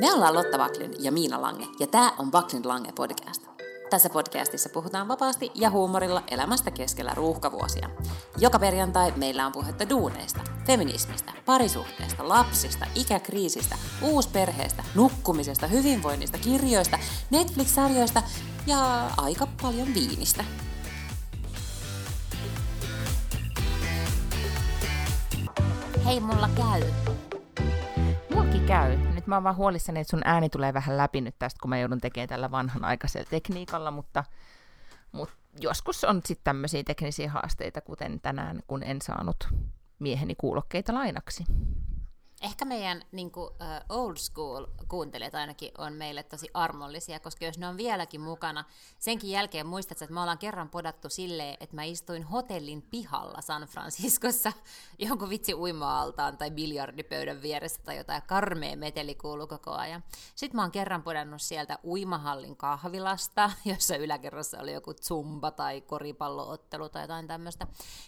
Me ollaan Lotta Vaklin ja Miina Lange, ja tämä on Vaklin Lange podcast. Tässä podcastissa puhutaan vapaasti ja huumorilla elämästä keskellä ruuhkavuosia. Joka perjantai meillä on puhetta duuneista, feminismistä, parisuhteesta, lapsista, ikäkriisistä, uusperheestä, nukkumisesta, hyvinvoinnista, kirjoista, Netflix-sarjoista ja aika paljon viinistä. Hei, mulla käy. Mulki käy. Mä oon vaan huolissani, että sun ääni tulee vähän läpi nyt tästä, kun mä joudun tekemään tällä vanhanaikaisella tekniikalla, mutta, mutta joskus on sitten tämmöisiä teknisiä haasteita, kuten tänään, kun en saanut mieheni kuulokkeita lainaksi ehkä meidän niin kuin, uh, old school kuuntelijat ainakin on meille tosi armollisia, koska jos ne on vieläkin mukana, senkin jälkeen muistat, että me ollaan kerran podattu silleen, että mä istuin hotellin pihalla San Franciscossa jonkun vitsi uima-altaan tai biljardipöydän vieressä tai jotain karmea meteli kuuluu koko ajan. Sitten mä oon kerran podannut sieltä uimahallin kahvilasta, jossa yläkerrassa oli joku zumba tai koripalloottelu tai jotain tämmöistä.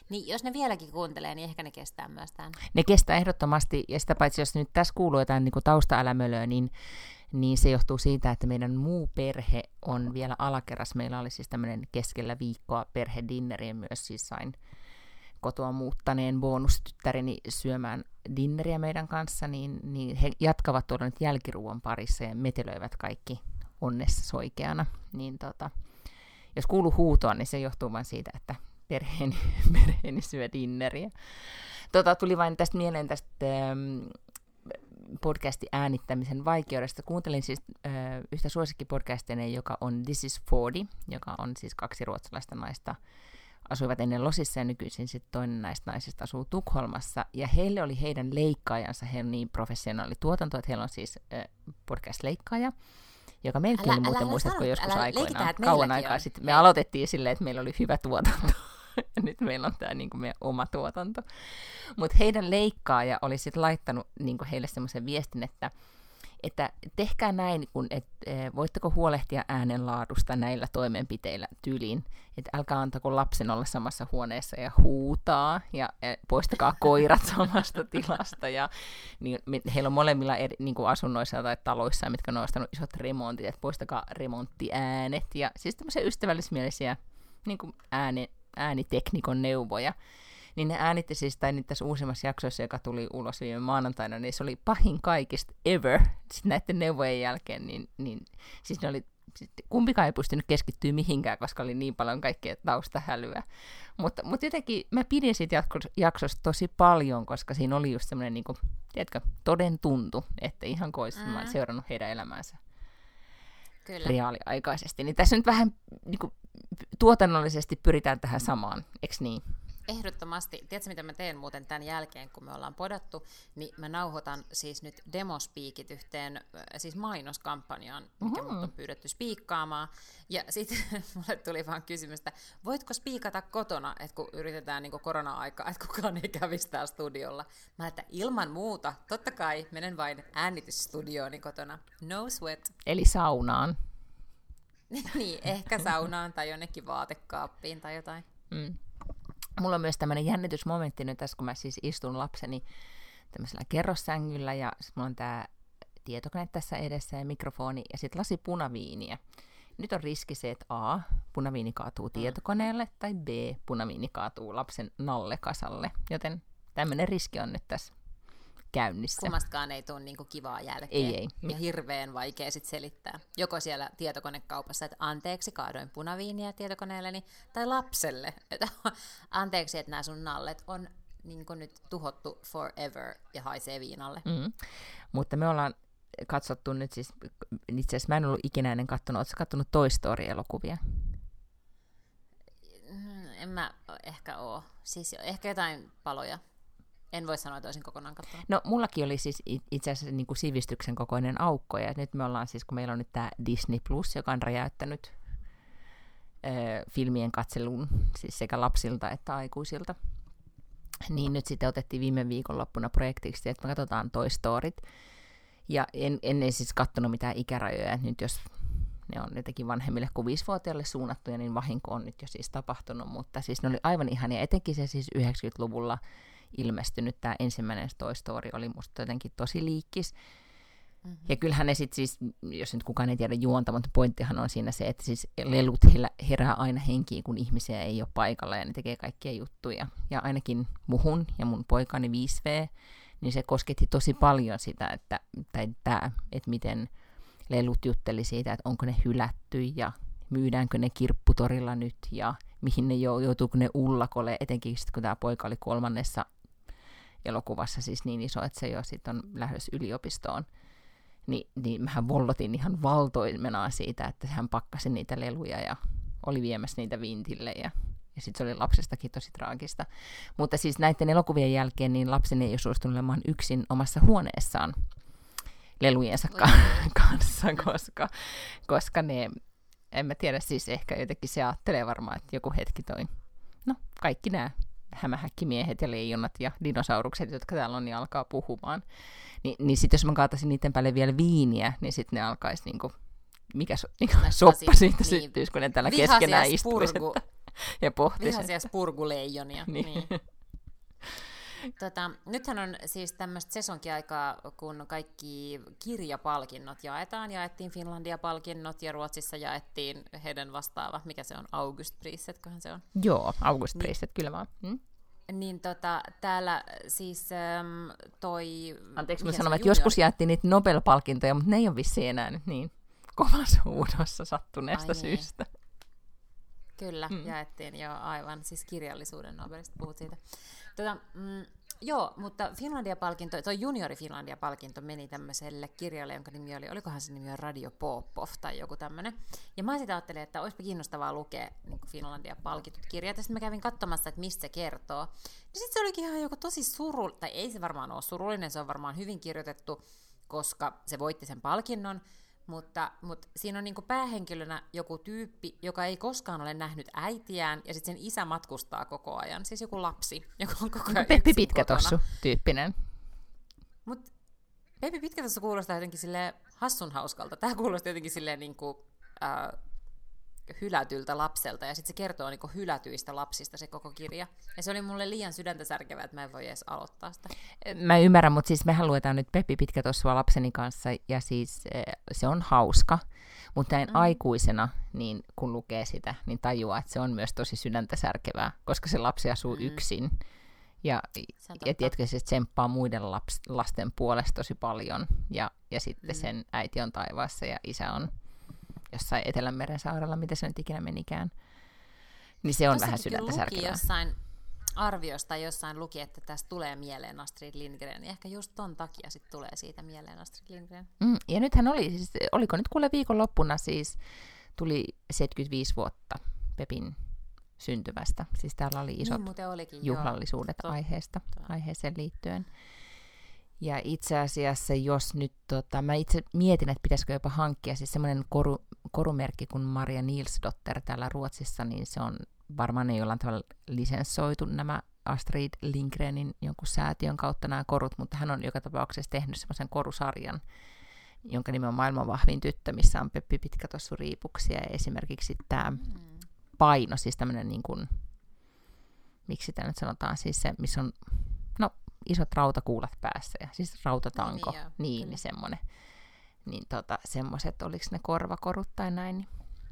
Niin jos ne vieläkin kuuntelee, niin ehkä ne kestää myös tämän. Ne kestää ehdottomasti, ja sitä paitsi jos nyt tässä kuuluu jotain niin taustaälämölöä, niin, niin se johtuu siitä, että meidän muu perhe on vielä alakerras. Meillä oli siis tämmöinen keskellä viikkoa perhedinneri ja myös siis sain kotoa muuttaneen bonustyttäreni syömään dinneriä meidän kanssa, niin, niin he jatkavat tuolla nyt jälkiruuan parissa ja metelöivät kaikki onnessa soikeana. Niin tota, jos kuuluu huutoa, niin se johtuu vain siitä, että perheeni, perheeni syö dinneriä. Tota, tuli vain tästä mieleen tästä ähm, podcastin äänittämisen vaikeudesta. Kuuntelin siis äh, yhtä suosikkipodcastia, joka on This is 40, joka on siis kaksi ruotsalaista naista asuivat ennen Losissa ja nykyisin sitten toinen näistä naisista asuu Tukholmassa. Ja heille oli heidän leikkaajansa, he on niin professionaali tuotanto, että heillä on siis äh, podcast-leikkaaja, joka meilläkin oli muuten, muistatko joskus älä aikoinaan, kauan aikaa sitten. Me aloitettiin silleen, että meillä oli hyvä tuotanto. nyt meillä on tämä niin meidän oma tuotanto. Mutta heidän leikkaaja oli sitten laittanut niin heille semmoisen viestin, että, että tehkää näin, kun, et, e, voitteko huolehtia äänenlaadusta näillä toimenpiteillä tyyliin, että älkää antako lapsen olla samassa huoneessa ja huutaa, ja, ja poistakaa koirat samasta tilasta, ja niin, me, heillä on molemmilla eri, niin kuin asunnoissa tai taloissa, mitkä on nostanut isot remontit, että poistakaa remonttiäänet, ja siis tämmöisiä ystävällismielisiä niin kuin ääne, ääniteknikon neuvoja. Niin ne äänitti siis, tai nyt tässä uusimmassa jaksossa, joka tuli ulos viime maanantaina, niin se oli pahin kaikista ever sitten näiden neuvojen jälkeen, niin, niin siis ne oli kumpikaan ei pystynyt keskittyä mihinkään, koska oli niin paljon kaikkea taustahälyä. Mutta, mutta jotenkin mä pidin siitä jaksosta tosi paljon, koska siinä oli just semmoinen, niin kuin, tiedätkö, toden tuntu, että ihan kuin olisi mm. seurannut heidän elämäänsä Kyllä. reaaliaikaisesti. Niin tässä nyt vähän niin kuin, tuotannollisesti pyritään tähän samaan, eikö niin? Ehdottomasti. Tiedätkö, mitä mä teen muuten tämän jälkeen, kun me ollaan podattu? Niin mä nauhoitan siis nyt demospiikit yhteen äh, siis mainoskampanjaan, mikä mm-hmm. mut on pyydetty spiikkaamaan. Ja sitten mulle tuli vaan kysymys, että voitko spiikata kotona, että kun yritetään niin korona-aikaa, että kukaan ei kävisi täällä studiolla. Mä että ilman muuta, totta kai menen vain äänitysstudiooni kotona. No sweat. Eli saunaan. niin, ehkä saunaan tai jonnekin vaatekaappiin tai jotain. Mm. Mulla on myös tämmöinen jännitysmomentti nyt tässä, kun mä siis istun lapseni tämmöisellä kerrossängyllä ja sitten mulla on tämä tietokone tässä edessä ja mikrofoni ja sitten lasi punaviiniä. Nyt on riski se, että A, punaviini kaatuu mm. tietokoneelle tai B, punaviini kaatuu lapsen nallekasalle. Joten tämmöinen riski on nyt tässä käynnissä. Kummastakaan ei tule niinku kivaa jälkeen. Ei, ei. Ja hirveän vaikea sit selittää. Joko siellä tietokonekaupassa, että anteeksi, kaadoin punaviiniä tietokoneelleni, tai lapselle, että anteeksi, että nämä sun nallet on niin nyt tuhottu forever ja haisee viinalle. Mm. Mutta me ollaan katsottu nyt siis, itse asiassa mä en ollut ikinä ennen katsonut, ootko katsonut Toy Story-elokuvia? Mm, en mä ehkä oo. Siis ehkä jotain paloja. En voi sanoa, että olisin kokonaan katsonut. No mullakin oli siis itse asiassa niin kuin sivistyksen kokoinen aukko, ja nyt me ollaan siis, kun meillä on nyt tämä Disney Plus, joka on räjäyttänyt ö, filmien katselun siis sekä lapsilta että aikuisilta, niin nyt sitten otettiin viime viikonloppuna projektiksi, että me katsotaan Toy Storyt, ja en, en siis katsonut mitään ikärajoja, että nyt jos ne on jotenkin vanhemmille kuin viisivuotiaille suunnattuja, niin vahinko on nyt jo siis tapahtunut, mutta siis ne oli aivan ihania, etenkin se siis 90-luvulla ilmestynyt tämä ensimmäinen Toy Story oli musta jotenkin tosi liikkis. Mm-hmm. Ja kyllähän ne sitten siis, jos nyt kukaan ei tiedä juonta, mutta pointtihan on siinä se, että siis lelut herää aina henkiin, kun ihmisiä ei ole paikalla ja ne tekee kaikkia juttuja. Ja ainakin muhun ja mun poikani 5V, niin se kosketti tosi paljon sitä, että, tai tää, että miten lelut jutteli siitä, että onko ne hylätty ja myydäänkö ne kirpputorilla nyt ja mihin ne joutuuko ne ullakolle, etenkin sitten kun tämä poika oli kolmannessa elokuvassa siis niin iso, että se jo sitten on lähdössä yliopistoon. Niin, niin mähän vollotin ihan valtoimenaan siitä, että hän pakkasi niitä leluja ja oli viemässä niitä vintille ja, ja sitten se oli lapsestakin tosi traagista. Mutta siis näiden elokuvien jälkeen niin lapseni ei suostunut olemaan yksin omassa huoneessaan lelujensa ka- kanssa, koska, koska ne, en mä tiedä, siis ehkä jotenkin se ajattelee varmaan, että joku hetki toi, no kaikki nämä hämähäkkimiehet ja leijonat ja dinosaurukset, jotka täällä on, niin alkaa puhumaan. Ni, niin sitten jos mä kaataisin niiden päälle vielä viiniä, niin sitten ne alkaisi niinku, mikä so, niinku, soppa siitä niin, syttyisi, kun ne täällä keskenään istuisi ja pohtisi. Vihaisia spurguleijonia. niin. niin. Tota, nythän on siis tämmöistä sesonkiaikaa, kun kaikki kirjapalkinnot jaetaan. Jaettiin Finlandia-palkinnot ja Ruotsissa jaettiin heidän vastaava, mikä se on, August Prisetköhän se on? Joo, August Priset, niin, kyllä vaan. Hmm? Niin tota, täällä siis äm, toi... Anteeksi, mä sanon, että joskus jaettiin niitä Nobel-palkintoja, mutta ne ei ole vissiin enää nyt niin kovassa huudossa sattuneesta Ai niin. syystä. Kyllä, mm. jaettiin jo aivan, siis kirjallisuuden Nobelista puhut siitä. Tota, mm, joo, mutta Finlandia-palkinto, tuo Juniori Finlandia-palkinto meni tämmöiselle kirjalle, jonka nimi oli, olikohan se nimi on Radio Popov tai joku tämmöinen. Ja mä sitä ajattelin, että olisipa kiinnostavaa lukea niin Finlandia-palkitut kirjat. Ja sitten mä kävin katsomassa, että mistä se kertoo. Ja sitten se olikin ihan joku tosi suru, tai ei se varmaan ole surullinen, se on varmaan hyvin kirjoitettu, koska se voitti sen palkinnon, mutta, mutta siinä on niinku päähenkilönä joku tyyppi, joka ei koskaan ole nähnyt äitiään, ja sitten sen isä matkustaa koko ajan. Siis joku lapsi, joka on koko ajan Peppi Pitkätossu tyyppinen. Mutta Peppi Pitkätossu kuulostaa jotenkin sille hassun hauskalta. Tämä kuulostaa jotenkin silleen niinku, äh, hylätyltä lapselta, ja sitten se kertoo niinku hylätyistä lapsista se koko kirja. Ja se oli mulle liian sydäntä särkevää, että mä en voi edes aloittaa sitä. Mä ymmärrän, mutta siis mehän luetaan nyt Peppi Pitkä tuossa lapseni kanssa, ja siis eh, se on hauska, mutta näin mm. aikuisena, niin kun lukee sitä, niin tajuaa, että se on myös tosi sydäntä särkevää, koska se lapsi asuu mm. yksin. Ja, ja tiedätkö, se tsemppaa muiden laps, lasten puolesta tosi paljon. Ja, ja sitten mm. sen äiti on taivaassa ja isä on jossain Etelänmeren saarella, mitä se nyt ikinä menikään. Niin se on Tossakin vähän sydäntä särkevää. jossain arviosta jossain luki, että tästä tulee mieleen Astrid Lindgren, ja ehkä just ton takia sitten tulee siitä mieleen Astrid Lindgren. Mm, ja nythän oli, siis, oliko nyt kuule viikonloppuna siis, tuli 75 vuotta Pepin syntymästä. Siis täällä oli isot niin, olikin, juhlallisuudet joo. aiheesta, aiheeseen liittyen. Ja itse asiassa, jos nyt, tota, mä itse mietin, että pitäisikö jopa hankkia siis semmoinen koru, korumerkki kuin Maria Nilsdotter täällä Ruotsissa, niin se on varmaan ne jollain tavalla lisenssoitu nämä Astrid Lindgrenin jonkun säätiön kautta nämä korut, mutta hän on joka tapauksessa tehnyt semmoisen korusarjan, jonka nimi on Maailman vahvin tyttö, missä on Peppi Pitkätossu riipuksia ja esimerkiksi tämä mm. paino, siis tämmöinen niin kuin, miksi tämä nyt sanotaan, siis se, missä on isot rautakuulat päässä ja siis rautatanko, niin, niin, niin semmoinen. Niin tota, semmoiset, oliko ne korvakorut tai näin, niin,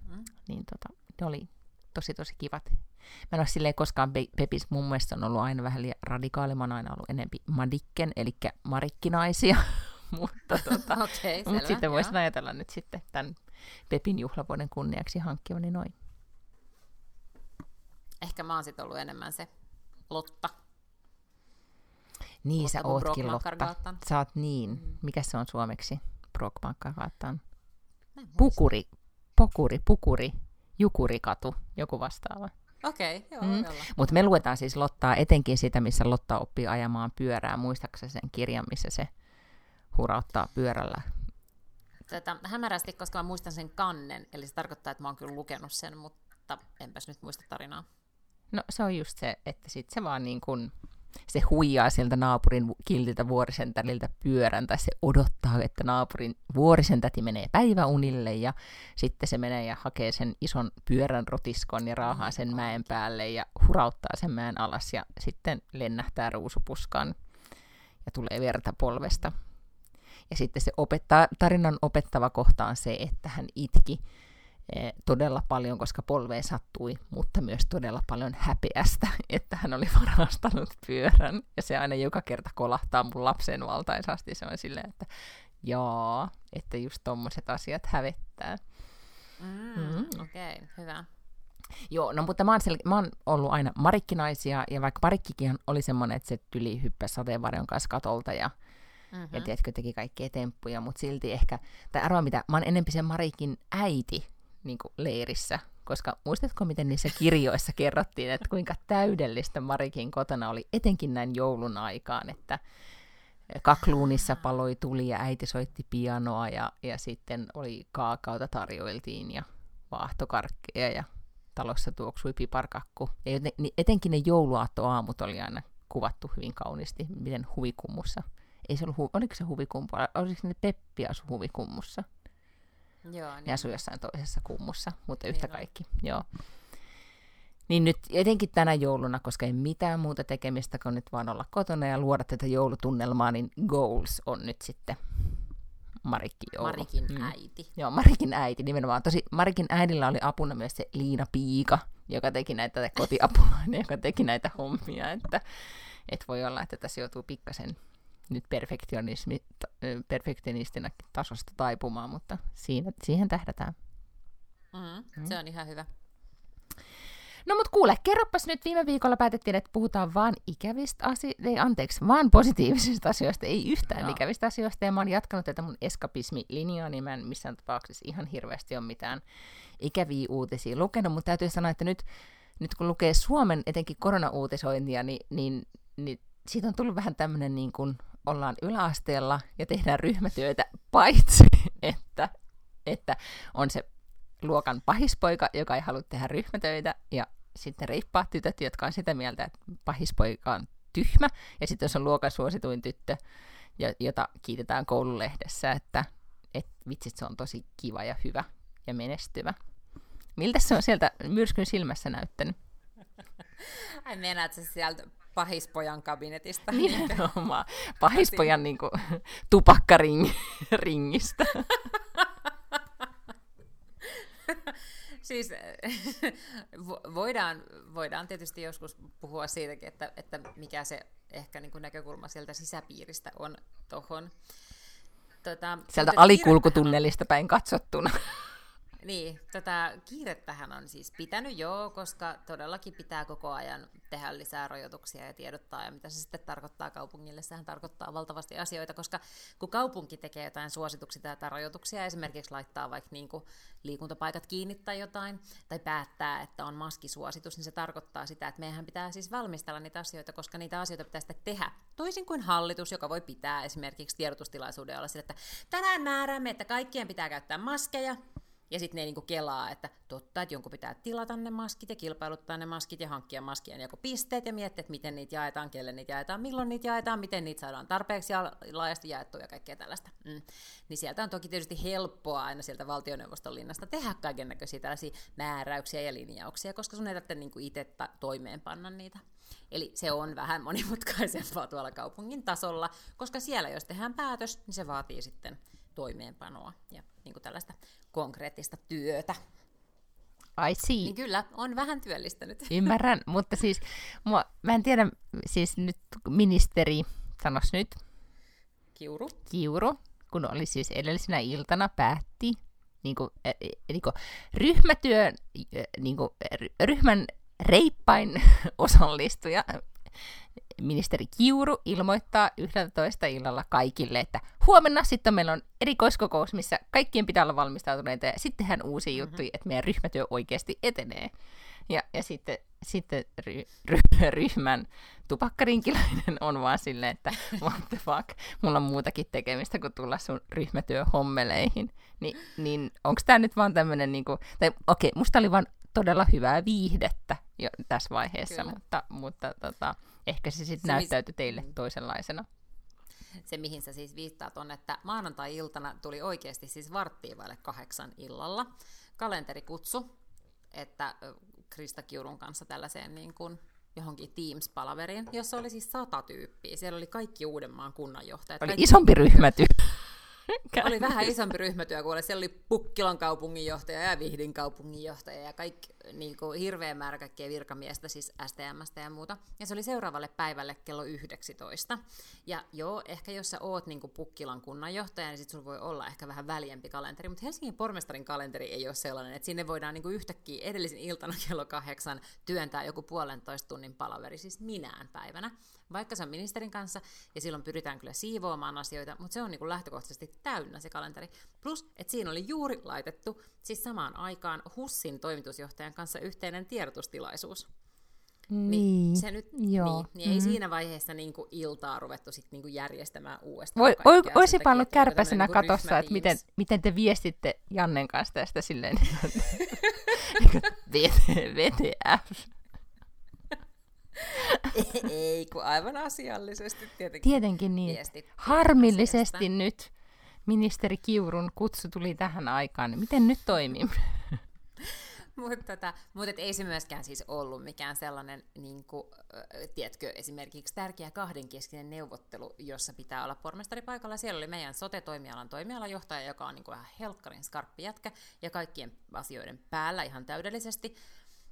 mm. niin tota, ne oli tosi tosi kivat. Mä en ole silleen koskaan Pepis mun mielestä on ollut aina vähän liian radikaali, mä oon aina ollut enempi madikken, eli marikkinaisia. mutta tota, okay, mut sitten voisin ajatella nyt sitten tämän Pepin juhlavuoden kunniaksi hankkivani noin. Ehkä mä oon sitten ollut enemmän se Lotta. Niin, sä ootkin Lotta. Sä oot niin. Mm. Mikä se on suomeksi? Brockmankargatan. Pukuri, pokuri, pukuri, jukurikatu, joku vastaava. Okei, okay, joo, mm. Mutta me luetaan siis Lottaa, etenkin sitä, missä Lotta oppii ajamaan pyörää. Muistaakseni sen kirjan, missä se hurauttaa pyörällä? Tätä hämärästi, koska mä muistan sen kannen, eli se tarkoittaa, että mä oon kyllä lukenut sen, mutta enpäs nyt muista tarinaa. No se on just se, että sit se vaan niin kuin se huijaa sieltä naapurin kiltiltä vuorisentäriltä pyörän, tai se odottaa, että naapurin vuorisentäti menee päiväunille, ja sitten se menee ja hakee sen ison pyörän rotiskon ja raahaa sen mäen päälle ja hurauttaa sen mäen alas, ja sitten lennähtää ruusupuskaan ja tulee verta polvesta. Ja sitten se opetta, tarinan opettava kohta on se, että hän itki todella paljon, koska polveen sattui, mutta myös todella paljon häpeästä, että hän oli varastanut pyörän. Ja se aina joka kerta kolahtaa mun lapsen valtaisasti. Se on silleen, että jaa, että just tommoset asiat hävettää. Mm, mm. Okei, okay, hyvä. Joo, no mutta mä oon, sel- mä oon ollut aina marikkinaisia, ja vaikka marikkikin oli semmoinen, että se tyli hyppäsi sateenvarjon kanssa katolta, ja, mm-hmm. ja tiedätkö, teki kaikkea temppuja, mutta silti ehkä, tai arvaa mitä, mä oon enempi sen Marikin äiti niin leirissä, koska muistatko, miten niissä kirjoissa kerrottiin, että kuinka täydellistä Marikin kotona oli, etenkin näin joulun aikaan, että kakluunissa paloi tuli ja äiti soitti pianoa ja, ja sitten oli kaakauta tarjoiltiin ja vaahtokarkkeja ja talossa tuoksui piparkakku. Ja joten, niin etenkin ne jouluaattoaamut oli aina kuvattu hyvin kauniisti, miten huvikummussa. Ei se ollut, oliko se huvikumpu, oliko se Peppi asu huvikummussa? Joo, niin. Ne asui jossain toisessa kummussa, mutta yhtä niin kaikki. Joo. Niin nyt etenkin tänä jouluna, koska ei mitään muuta tekemistä kuin nyt vaan olla kotona ja luoda tätä joulutunnelmaa, niin Goals on nyt sitten Marikki joulu. Marikin mm. äiti. Joo, Marikin äiti nimenomaan. Tosi Marikin äidillä oli apuna myös se Liina Piika, joka teki näitä kotiapulainen, joka teki näitä hommia, että, että voi olla, että tässä joutuu pikkasen nyt perfektionismi, perfektionistina tasosta taipumaan, mutta siinä, siihen tähdätään. Mm, mm. Se on ihan hyvä. No mut kuule, kerropas nyt, viime viikolla päätettiin, että puhutaan vaan ikävistä asioista, ei anteeksi, vaan positiivisista asioista, ei yhtään Joo. ikävistä asioista, ja mä oon jatkanut tätä mun eskapismi-linjaa, niin mä en missään tapauksessa ihan hirveästi ole mitään ikäviä uutisia lukenut, mutta täytyy sanoa, että nyt, nyt kun lukee Suomen etenkin koronauutisointia, niin, niin, niin siitä on tullut vähän tämmöinen niin kuin ollaan yläasteella ja tehdään ryhmätyötä, paitsi että, että on se luokan pahispoika, joka ei halua tehdä ryhmätöitä, ja sitten reippaat tytöt, jotka on sitä mieltä, että pahispoika on tyhmä, ja sitten jos on luokan suosituin tyttö, jota kiitetään koululehdessä, että et, vitsit se on tosi kiva ja hyvä ja menestyvä. Miltä se on sieltä myrskyn silmässä näyttänyt? Ai meinaat se sieltä pahispojan kabinetista. Nimenomaan. Pahispojan niin kuin, tupakkaringistä. siis voidaan, voidaan tietysti joskus puhua siitäkin, että, että mikä se ehkä niin kuin näkökulma sieltä sisäpiiristä on tuohon. Tota, Sieltä alikulkutunnelista päin katsottuna. Niin, tätä kiirettähän on siis pitänyt joo, koska todellakin pitää koko ajan tehdä lisää rajoituksia ja tiedottaa, ja mitä se sitten tarkoittaa kaupungille, sehän tarkoittaa valtavasti asioita, koska kun kaupunki tekee jotain suosituksia tai rajoituksia, esimerkiksi laittaa vaikka niin kuin liikuntapaikat kiinni tai jotain, tai päättää, että on maskisuositus, niin se tarkoittaa sitä, että meidän pitää siis valmistella niitä asioita, koska niitä asioita pitää sitten tehdä. Toisin kuin hallitus, joka voi pitää esimerkiksi tiedotustilaisuuden olla sillä, että tänään määräämme, että kaikkien pitää käyttää maskeja, ja sitten ne niinku kelaa, että totta, että jonkun pitää tilata ne maskit ja kilpailuttaa ne maskit ja hankkia maskien joko pisteet ja miettiä, että miten niitä jaetaan, kelle niitä jaetaan, milloin niitä jaetaan, miten niitä saadaan tarpeeksi ja laajasti jaettua ja kaikkea tällaista. Mm. Niin sieltä on toki tietysti helppoa aina sieltä valtioneuvoston linnasta tehdä kaiken näköisiä tällaisia määräyksiä ja linjauksia, koska sun ei tarvitse niinku itse ta- toimeenpanna niitä. Eli se on vähän monimutkaisempaa tuolla kaupungin tasolla, koska siellä jos tehdään päätös, niin se vaatii sitten toimeenpanoa ja niin kuin tällaista konkreettista työtä. I see. Niin kyllä, on vähän työllistänyt. Ymmärrän, mutta siis mua, mä en tiedä, siis nyt ministeri, sanos nyt. Kiuru. Kiuru, kun oli siis edellisenä iltana päätti niin kuin, niin kuin ryhmätyön, niin kuin, ryhmän reippain osallistuja ministeri Kiuru ilmoittaa 11 illalla kaikille, että huomenna sitten meillä on erikoiskokous, missä kaikkien pitää olla valmistautuneita, ja sitten hän uusi mm-hmm. juttu, että meidän ryhmätyö oikeasti etenee. Ja, ja sitten, sitten ry, ry, ryhmän tupakkarinkiläinen on vaan silleen, että what the fuck, mulla on muutakin tekemistä kuin tulla sun ryhmätyöhommeleihin. Ni, niin onko tämä nyt vaan tämmöinen, niinku, tai okei, okay, musta oli vaan todella hyvää viihdettä jo tässä vaiheessa, Kyllä. mutta, mutta tota, ehkä se sitten näyttäytyi teille mm. toisenlaisena. Se, mihin sä siis viittaat, on, että maanantai-iltana tuli oikeasti siis varttiin vaille kahdeksan illalla kalenterikutsu, että Krista Kiurun kanssa tällaiseen niin kuin johonkin Teams-palaveriin, jossa oli siis sata tyyppiä. Siellä oli kaikki Uudenmaan kunnanjohtajat. Oli kaikki isompi oli vähän isompi ryhmätyö, kun oli, siellä oli Pukkilan kaupunginjohtaja ja Vihdin kaupunginjohtaja ja kaikki niin kuin hirveä määrä kaikkia virkamiestä, siis STMstä ja muuta. Ja se oli seuraavalle päivälle kello 19. Ja joo, ehkä jos sä oot niin kuin Pukkilan kunnanjohtaja, niin sit sulla voi olla ehkä vähän väljempi kalenteri, mutta Helsingin pormestarin kalenteri ei ole sellainen, että sinne voidaan niin kuin yhtäkkiä edellisen iltana kello kahdeksan työntää joku puolentoista tunnin palaveri, siis minään päivänä vaikka se on ministerin kanssa, ja silloin pyritään kyllä siivoamaan asioita, mutta se on niin kuin lähtökohtaisesti täynnä se kalenteri. Plus, että siinä oli juuri laitettu siis samaan aikaan HUSSin toimitusjohtajan kanssa yhteinen tiedotustilaisuus. Niin, niin se nyt, joo. Niin, niin mm-hmm. ei siinä vaiheessa niin kuin iltaa ruvettu sit niin kuin järjestämään uudestaan. Voi, oi, olisipa ollut kärpäsenä niin katossa, että miten, miten te viestitte Jannen kanssa tästä silleen, VTF. ei, kun aivan asiallisesti tietenkin. Tietenkin niin. Harmillisesti asiasta. nyt ministeri Kiurun kutsu tuli tähän aikaan. Miten nyt toimii? mutta tota, mut ei se myöskään siis ollut mikään sellainen, niin kuin, tiedätkö, esimerkiksi tärkeä kahdenkeskinen neuvottelu, jossa pitää olla pormestari paikalla. Siellä oli meidän sote-toimialan toimialajohtaja, joka on niin kuin vähän helkkarin skarppi jätkä ja kaikkien asioiden päällä ihan täydellisesti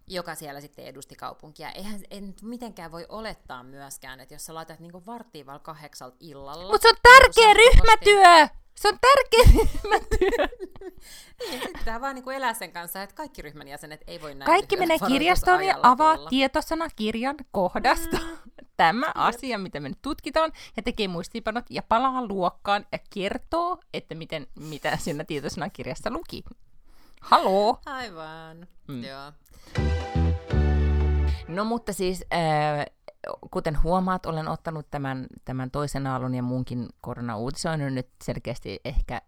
joka siellä sitten edusti kaupunkia. Eihän en mitenkään voi olettaa myöskään, että jos sä laitat niinku varttiin vaan kahdeksalta illalla... Mutta se on tärkeä ryhmätyö! Se on tärkeä ryhmätyö! niin, sitten pitää vaan niinku elää sen kanssa, että kaikki ryhmän jäsenet ei voi näin. Kaikki menee kirjastoon ja avaa tietosana kirjan kohdasta. Mm. Tämä asia, mitä me nyt tutkitaan, ja tekee muistiinpanot ja palaa luokkaan ja kertoo, että miten, mitä siinä tietosanakirjassa luki. Haloo! Aivan, mm. joo. No mutta siis, äh, kuten huomaat, olen ottanut tämän, tämän toisen aallon ja muunkin koronauutisoinnin nyt selkeästi ehkä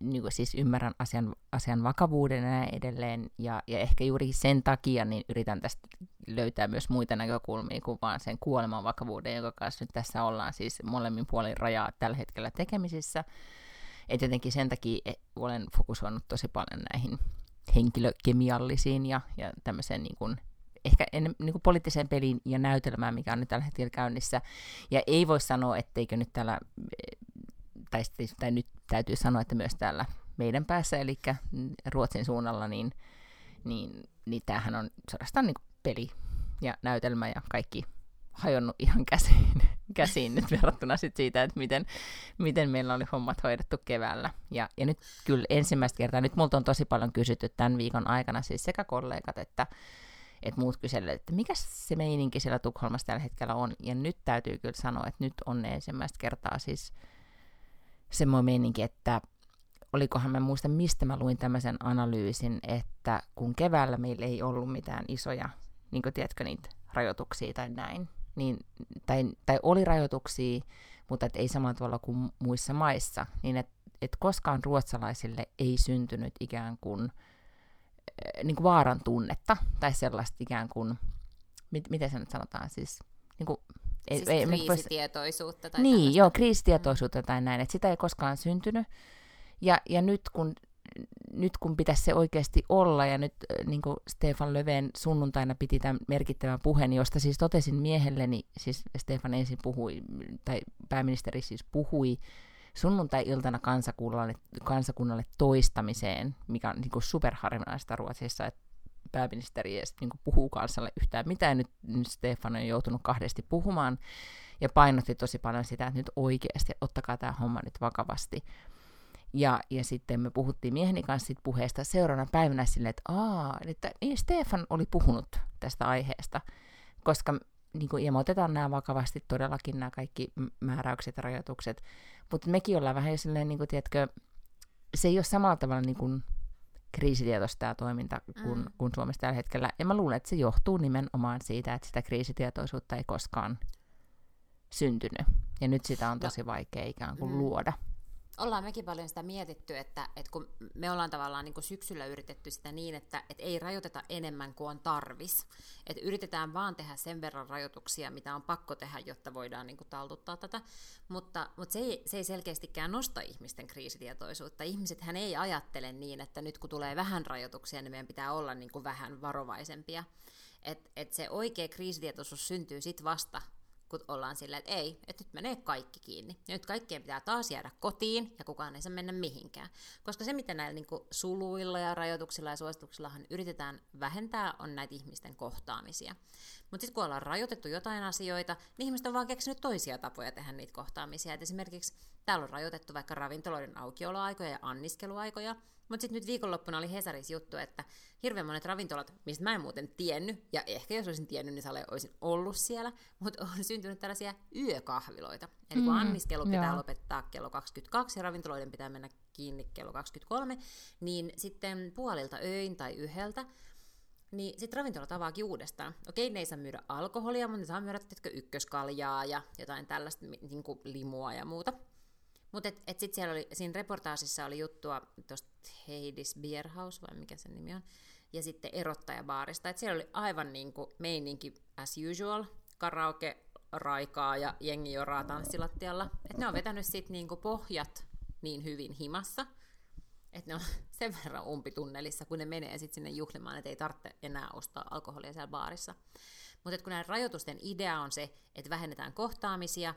niin kuin siis ymmärrän asian, asian vakavuuden ja näin edelleen, ja, ja ehkä juuri sen takia niin yritän tästä löytää myös muita näkökulmia kuin vaan sen kuoleman vakavuuden, joka kanssa nyt tässä ollaan siis molemmin puolin rajaa tällä hetkellä tekemisissä. Et jotenkin sen takia e, olen fokusoinut tosi paljon näihin henkilökemiallisiin ja, ja tämmöiseen niin kuin, ehkä en, niin kuin poliittiseen peliin ja näytelmään, mikä on nyt tällä hetkellä käynnissä. Ja ei voi sanoa, etteikö nyt täällä, tai, tai nyt täytyy sanoa, että myös täällä meidän päässä, eli Ruotsin suunnalla, niin, niin, niin tämähän on suorastaan niin peli ja näytelmä ja kaikki hajonnut ihan käsiin, käsiin nyt verrattuna sit siitä, että miten, miten meillä oli hommat hoidettu keväällä. Ja, ja nyt kyllä ensimmäistä kertaa, nyt multa on tosi paljon kysytty tämän viikon aikana, siis sekä kollegat että, että muut kyselevät, että mikä se meininki siellä Tukholmassa tällä hetkellä on. Ja nyt täytyy kyllä sanoa, että nyt on ensimmäistä kertaa siis semmoinen meininki, että olikohan mä muista, mistä mä luin tämmöisen analyysin, että kun keväällä meillä ei ollut mitään isoja, niin kuin tiedätkö, niitä rajoituksia tai näin, niin, tai, tai oli rajoituksia, mutta et ei samalla tavalla kuin muissa maissa, niin että et koskaan ruotsalaisille ei syntynyt ikään kuin, äh, niin kuin vaaran tunnetta, tai sellaista ikään kuin, mit, miten se nyt sanotaan, siis, niin kuin, siis ei, kriisitietoisuutta tai Niin, tällaista. joo, kriisitietoisuutta mm. tai näin, että sitä ei koskaan syntynyt. Ja, ja nyt kun nyt kun pitäisi se oikeasti olla, ja nyt niin kuin Stefan Löfven sunnuntaina piti tämän merkittävän puheen, josta siis totesin miehelleni, siis Stefan ensin puhui, tai pääministeri siis puhui sunnuntai-iltana kansakunnalle, kansakunnalle toistamiseen, mikä on niin kuin superharvinaista Ruotsissa, että pääministeri edes niin kuin puhuu kansalle yhtään mitään. Nyt, nyt Stefan on joutunut kahdesti puhumaan ja painotti tosi paljon sitä, että nyt oikeasti ottakaa tämä homma nyt vakavasti. Ja, ja sitten me puhuttiin mieheni kanssa siitä puheesta seuraavana päivänä silleen, että aa, että niin Stefan oli puhunut tästä aiheesta, koska niin kuin, ja me otetaan nämä vakavasti todellakin nämä kaikki määräykset ja rajoitukset, mutta mekin ollaan vähän jo silleen, niin kuin, tiedätkö, se ei ole samalla tavalla niin kuin, kriisitietoista tämä toiminta kuin, mm. kuin Suomessa tällä hetkellä. Ja mä luulen, että se johtuu nimenomaan siitä, että sitä kriisitietoisuutta ei koskaan syntynyt. Ja nyt sitä on tosi vaikea ikään kuin mm. luoda ollaan mekin paljon sitä mietitty, että, että kun me ollaan tavallaan niin kuin syksyllä yritetty sitä niin, että, että ei rajoiteta enemmän kuin on tarvis. Että yritetään vaan tehdä sen verran rajoituksia, mitä on pakko tehdä, jotta voidaan niin kuin taltuttaa tätä. Mutta, mutta se, ei, se ei selkeästikään nosta ihmisten kriisitietoisuutta. Ihmiset hän ei ajattele niin, että nyt kun tulee vähän rajoituksia, niin meidän pitää olla niin kuin vähän varovaisempia. Että et se oikea kriisitietoisuus syntyy sitten vasta, kun ollaan silleen, että ei, että nyt menee kaikki kiinni. Ja nyt kaikkien pitää taas jäädä kotiin ja kukaan ei saa mennä mihinkään. Koska se, mitä näillä niin suluilla ja rajoituksilla ja suosituksillahan yritetään vähentää, on näitä ihmisten kohtaamisia. Mutta sitten kun ollaan rajoitettu jotain asioita, niin ihmiset on vaan keksinyt toisia tapoja tehdä niitä kohtaamisia. Et esimerkiksi täällä on rajoitettu vaikka ravintoloiden aukioloaikoja ja anniskeluaikoja, mutta sitten nyt viikonloppuna oli Hesaris juttu, että hirveän monet ravintolat, mistä mä en muuten tiennyt, ja ehkä jos olisin tiennyt, niin Sale olisin ollut siellä, mutta on syntynyt tällaisia yökahviloita. Eli kun mm, anniskelu pitää joo. lopettaa kello 22 ja ravintoloiden pitää mennä kiinni kello 23, niin sitten puolilta öin tai yhdeltä niin sitten ravintolat avaakin uudestaan. Okei, ne ei saa myydä alkoholia, mutta ne saa myydä tietkö ykköskaljaa ja jotain tällaista niin kuin limua ja muuta. Mutta et, et sitten siellä oli, siinä reportaasissa oli juttua tuosta Heidis Beer House, vai mikä sen nimi on, ja sitten erottajabaarista. Et siellä oli aivan niin kuin meininki as usual, karaoke, raikaa ja jengi joraa tanssilattialla. Et ne on vetänyt sitten niinku pohjat niin hyvin himassa, että ne on sen verran umpitunnelissa, kun ne menee sitten sinne juhlimaan, että ei tarvitse enää ostaa alkoholia siellä baarissa. Mutta kun näiden rajoitusten idea on se, että vähennetään kohtaamisia,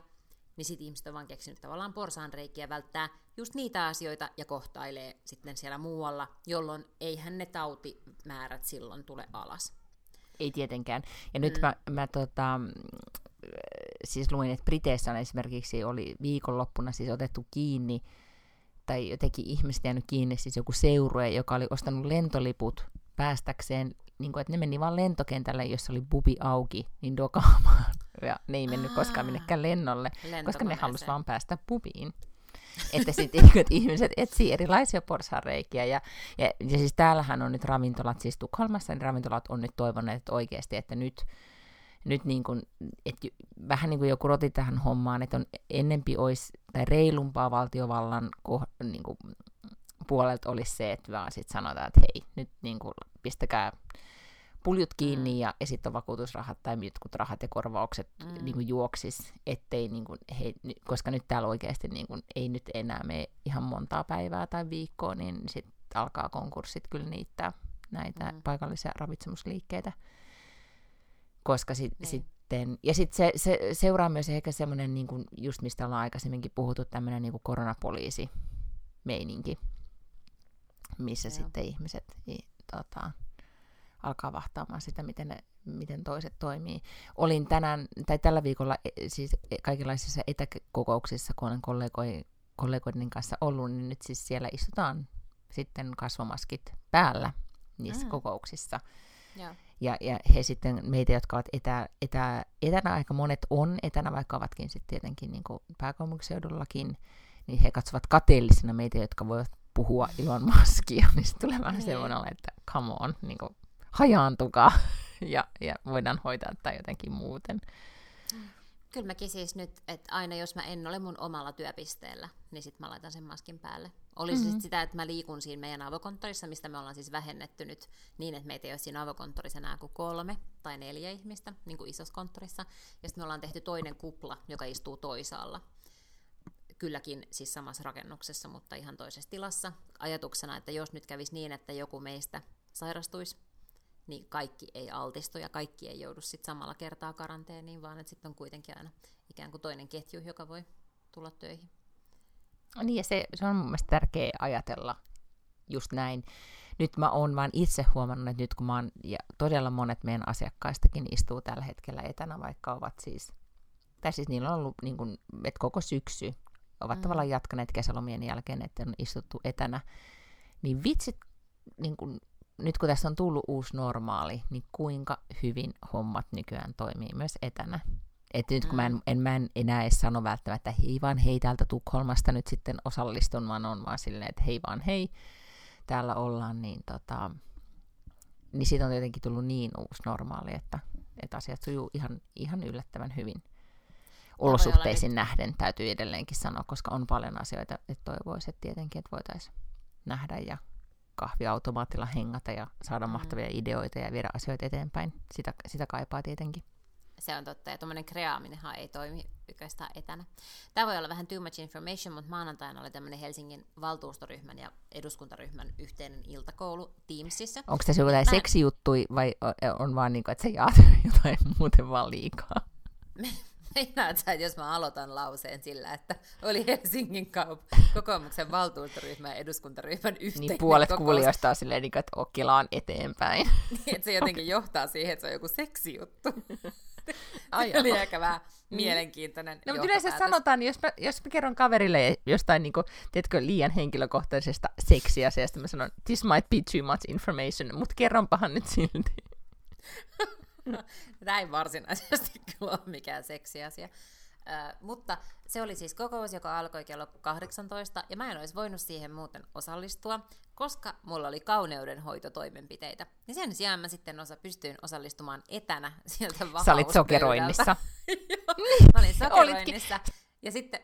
niin sitten ihmiset on vaan keksinyt tavallaan porsaanreikiä välttää just niitä asioita ja kohtailee sitten siellä muualla, jolloin eihän ne tautimäärät silloin tule alas. Ei tietenkään. Ja mm. nyt mä, mä tota, siis luin, että Briteissä on esimerkiksi oli viikonloppuna siis otettu kiinni tai jotenkin ihmiset jäänyt kiinni, siis joku seurue, joka oli ostanut lentoliput päästäkseen, niin kuin, että ne meni vaan lentokentälle, jossa oli bubi auki, niin dokaamaan. Ja ne ei mennyt koskaan minnekään lennolle, koska ne halusivat vaan päästä bubiin. että sitten ihmiset etsii erilaisia porsareikiä. Ja, ja, ja siis täällähän on nyt ravintolat, siis Tukholmassa niin ravintolat on nyt toivoneet että oikeasti, että nyt nyt niin kuin, että vähän niin kuin joku roti tähän hommaan, että on ennempi olisi, tai reilumpaa valtiovallan ko, niin kuin, puolelta olisi se, että vaan sitten sanotaan, että hei, nyt niin kuin, pistäkää puljut kiinni mm. ja esittovakuutusrahat tai jotkut rahat ja korvaukset mm. niin kuin juoksis, ettei, niin kuin, hei, koska nyt täällä oikeasti niin kuin, ei nyt enää mene ihan montaa päivää tai viikkoa, niin sitten alkaa konkurssit kyllä niittää näitä mm. paikallisia ravitsemusliikkeitä koska sit, niin. sitten, ja sitten se, se, seuraa myös ehkä semmoinen, niin kuin, just mistä ollaan aikaisemminkin puhuttu, tämmöinen niin koronapoliisi meininki, missä Joo. sitten ihmiset i, tota, alkaa vahtaamaan sitä, miten, ne, miten toiset toimii. Olin tänään, tai tällä viikolla e, siis e, kaikenlaisissa etäkokouksissa, kun olen kollegoi, kollegoiden kanssa ollut, niin nyt siis siellä istutaan sitten kasvomaskit päällä niissä mm. kokouksissa. Joo. Ja, ja he sitten, meitä, jotka ovat etä, etä, etänä, aika monet on etänä, vaikka ovatkin sitten tietenkin niin pääkaupunkiseudullakin, niin he katsovat kateellisina meitä, jotka voivat puhua ilman maskia, niin sitten tulee vähän semmoinen, että come on, niin kuin, hajaantukaa ja, ja voidaan hoitaa tai jotenkin muuten. Kyllä mäkin siis nyt, että aina jos mä en ole mun omalla työpisteellä, niin sitten mä laitan sen maskin päälle. Oli mm-hmm. siis sitä, että mä liikun siinä meidän avokonttorissa, mistä me ollaan siis vähennetty nyt niin, että meitä ei ole siinä avokonttorissa enää kuin kolme tai neljä ihmistä, niin kuin isossa konttorissa. Ja sitten me ollaan tehty toinen kupla, joka istuu toisaalla. Kylläkin siis samassa rakennuksessa, mutta ihan toisessa tilassa. Ajatuksena, että jos nyt kävisi niin, että joku meistä sairastuisi, niin kaikki ei altistu ja kaikki ei joudu sitten samalla kertaa karanteeniin, vaan että sitten on kuitenkin aina ikään kuin toinen ketju, joka voi tulla töihin. Niin ja se, se on mun mielestä tärkeä ajatella just näin. Nyt mä oon vaan itse huomannut, että nyt kun mä oon, ja todella monet meidän asiakkaistakin istuu tällä hetkellä etänä, vaikka ovat siis, tai siis niillä on ollut niin kuin, että koko syksy, ovat mm. tavallaan jatkaneet kesälomien jälkeen, että on istuttu etänä, niin vitsit, niin kuin, nyt kun tässä on tullut uusi normaali, niin kuinka hyvin hommat nykyään toimii myös etänä. Et nyt kun mä en, mm. en, mä en enää edes sano välttämättä, että hei vaan hei täältä Tukholmasta nyt sitten osallistun, vaan on vaan silleen, että hei vaan hei, täällä ollaan, niin, tota, niin siitä on tietenkin tullut niin uusi normaali, että, että asiat sujuu ihan, ihan yllättävän hyvin olosuhteisiin nähden, täytyy edelleenkin sanoa, koska on paljon asioita, että toivoisi, että tietenkin, että voitaisiin nähdä ja kahviautomaatilla hengata ja saada mm. mahtavia ideoita ja viedä asioita eteenpäin. Sitä, sitä kaipaa tietenkin se on totta, ja tuommoinen kreaaminenhan ei toimi yköistä etänä. Tämä voi olla vähän too much information, mutta maanantaina oli tämmöinen Helsingin valtuustoryhmän ja eduskuntaryhmän yhteinen iltakoulu Teamsissa. Onko se jotain Mä... seksijuttui vai on vaan niin kuin, että sä jaat jotain muuten vaan liikaa? Meinaat sä, että jos mä aloitan lauseen sillä, että oli Helsingin kaup- kokoomuksen valtuustoryhmän ja eduskuntaryhmän yhteinen Niin puolet kokous. kuulijoista on silleen, niin että okilaan eteenpäin. Niin, että se jotenkin johtaa siihen, että se on joku seksijuttu. Ai oli ehkä vähän mielenkiintoinen No, mutta yleensä sanotaan, niin jos mä, jos mä kerron kaverille jostain, niin kuin, tiedätkö, liian henkilökohtaisesta seksiasiasta, mä sanon, this might be too much information, mutta kerronpahan nyt silti. Tämä ei varsinaisesti kyllä ole mikään seksiasia. Ö, mutta se oli siis kokous, joka alkoi kello 18, ja mä en olisi voinut siihen muuten osallistua, koska mulla oli kauneudenhoitotoimenpiteitä. Ja sen sijaan mä sitten osa, pystyin osallistumaan etänä sieltä Sä olit sokeroinnissa. Joo, mä olin sokeroinnissa. Ja sitten,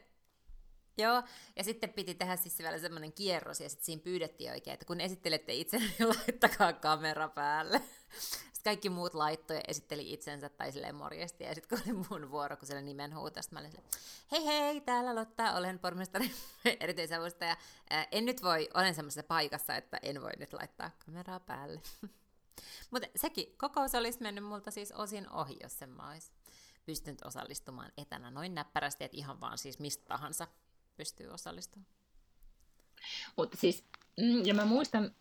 joo, ja sitten piti tehdä siis vielä semmoinen kierros, ja sitten siinä pyydettiin oikein, että kun esittelette itse, niin laittakaa kamera päälle. Kaikki muut laittoi esitteli itsensä tai silleen morjesti, ja sitten kun oli mun vuoro, kun siellä nimen huutasta, mä olin silleen, hei hei, täällä Lotta, olen pormestari erityisavustaja. En nyt voi, olen semmoisessa paikassa, että en voi nyt laittaa kameraa päälle. Mutta sekin kokous olisi mennyt multa siis osin ohi, jos sen mä olisi pystynyt osallistumaan etänä noin näppärästi, että ihan vaan siis mistä tahansa pystyy osallistumaan. Mutta siis, mm, ja mä muistan,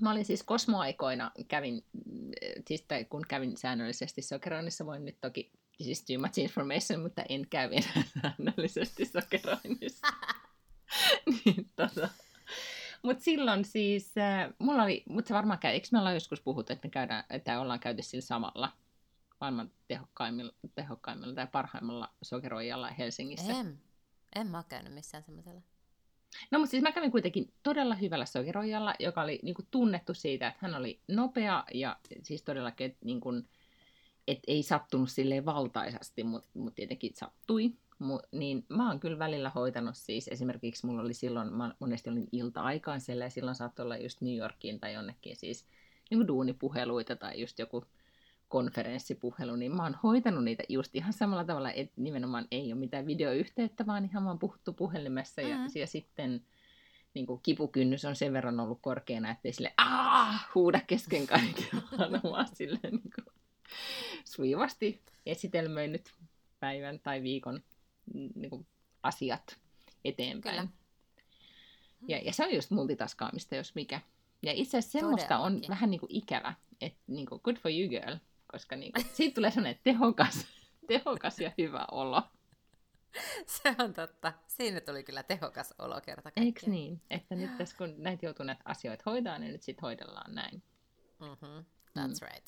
mä olin siis kosmoaikoina, kävin, mm, siis, tai kun kävin säännöllisesti sokeroinnissa, voin nyt toki, siis too much information, mutta en käy säännöllisesti sokeroinnissa. niin, tota. Mutta silloin siis, äh, mulla oli, mutta se varmaan käy, eikö me ollaan joskus puhuttu, että me käydään, että ollaan käyty sillä samalla maailman tehokkaimmilla, tehokkaimmilla tai parhaimmalla sokeroijalla Helsingissä. En, en mä ole käynyt missään semmoisella. No mutta siis mä kävin kuitenkin todella hyvällä sokeroijalla, joka oli niin kuin, tunnettu siitä, että hän oli nopea ja siis todellakin, että niin kuin, et ei sattunut silleen valtaisasti, mutta mut tietenkin sattui. Mu, niin mä oon kyllä välillä hoitanut siis, esimerkiksi mulla oli silloin, mä monesti olin ilta-aikaan siellä ja silloin saattoi olla just New Yorkiin tai jonnekin siis niin kuin duunipuheluita tai just joku konferenssipuhelu, niin mä oon hoitanut niitä just ihan samalla tavalla, että nimenomaan ei ole mitään videoyhteyttä, vaan ihan vaan puhuttu puhelimessa ja, Mhm. ja sitten niin kuin kipukynnys on sen verran ollut korkeana, ettei sille aah, huuda kesken kaiken, vaan vaan silleen niin kuin sujuvasti esitelmöinyt päivän tai viikon mm, niin kuin asiat eteenpäin. Kyllä. Ja, ja se on just multitaskaamista, jos mikä. Ja itse asiassa semmoista on Todellakin. vähän niin kuin ikävä, että niin kuin good for you girl, koska niin kuin, siitä tulee sellainen tehokas, tehokas ja hyvä olo. Se on totta. Siinä tuli kyllä tehokas olo kerta Eikö kaikkiaan. niin? Että nyt tässä kun näitä joutuu näitä asioita hoitaa, niin nyt sitten hoidellaan näin. Mm-hmm. That's right.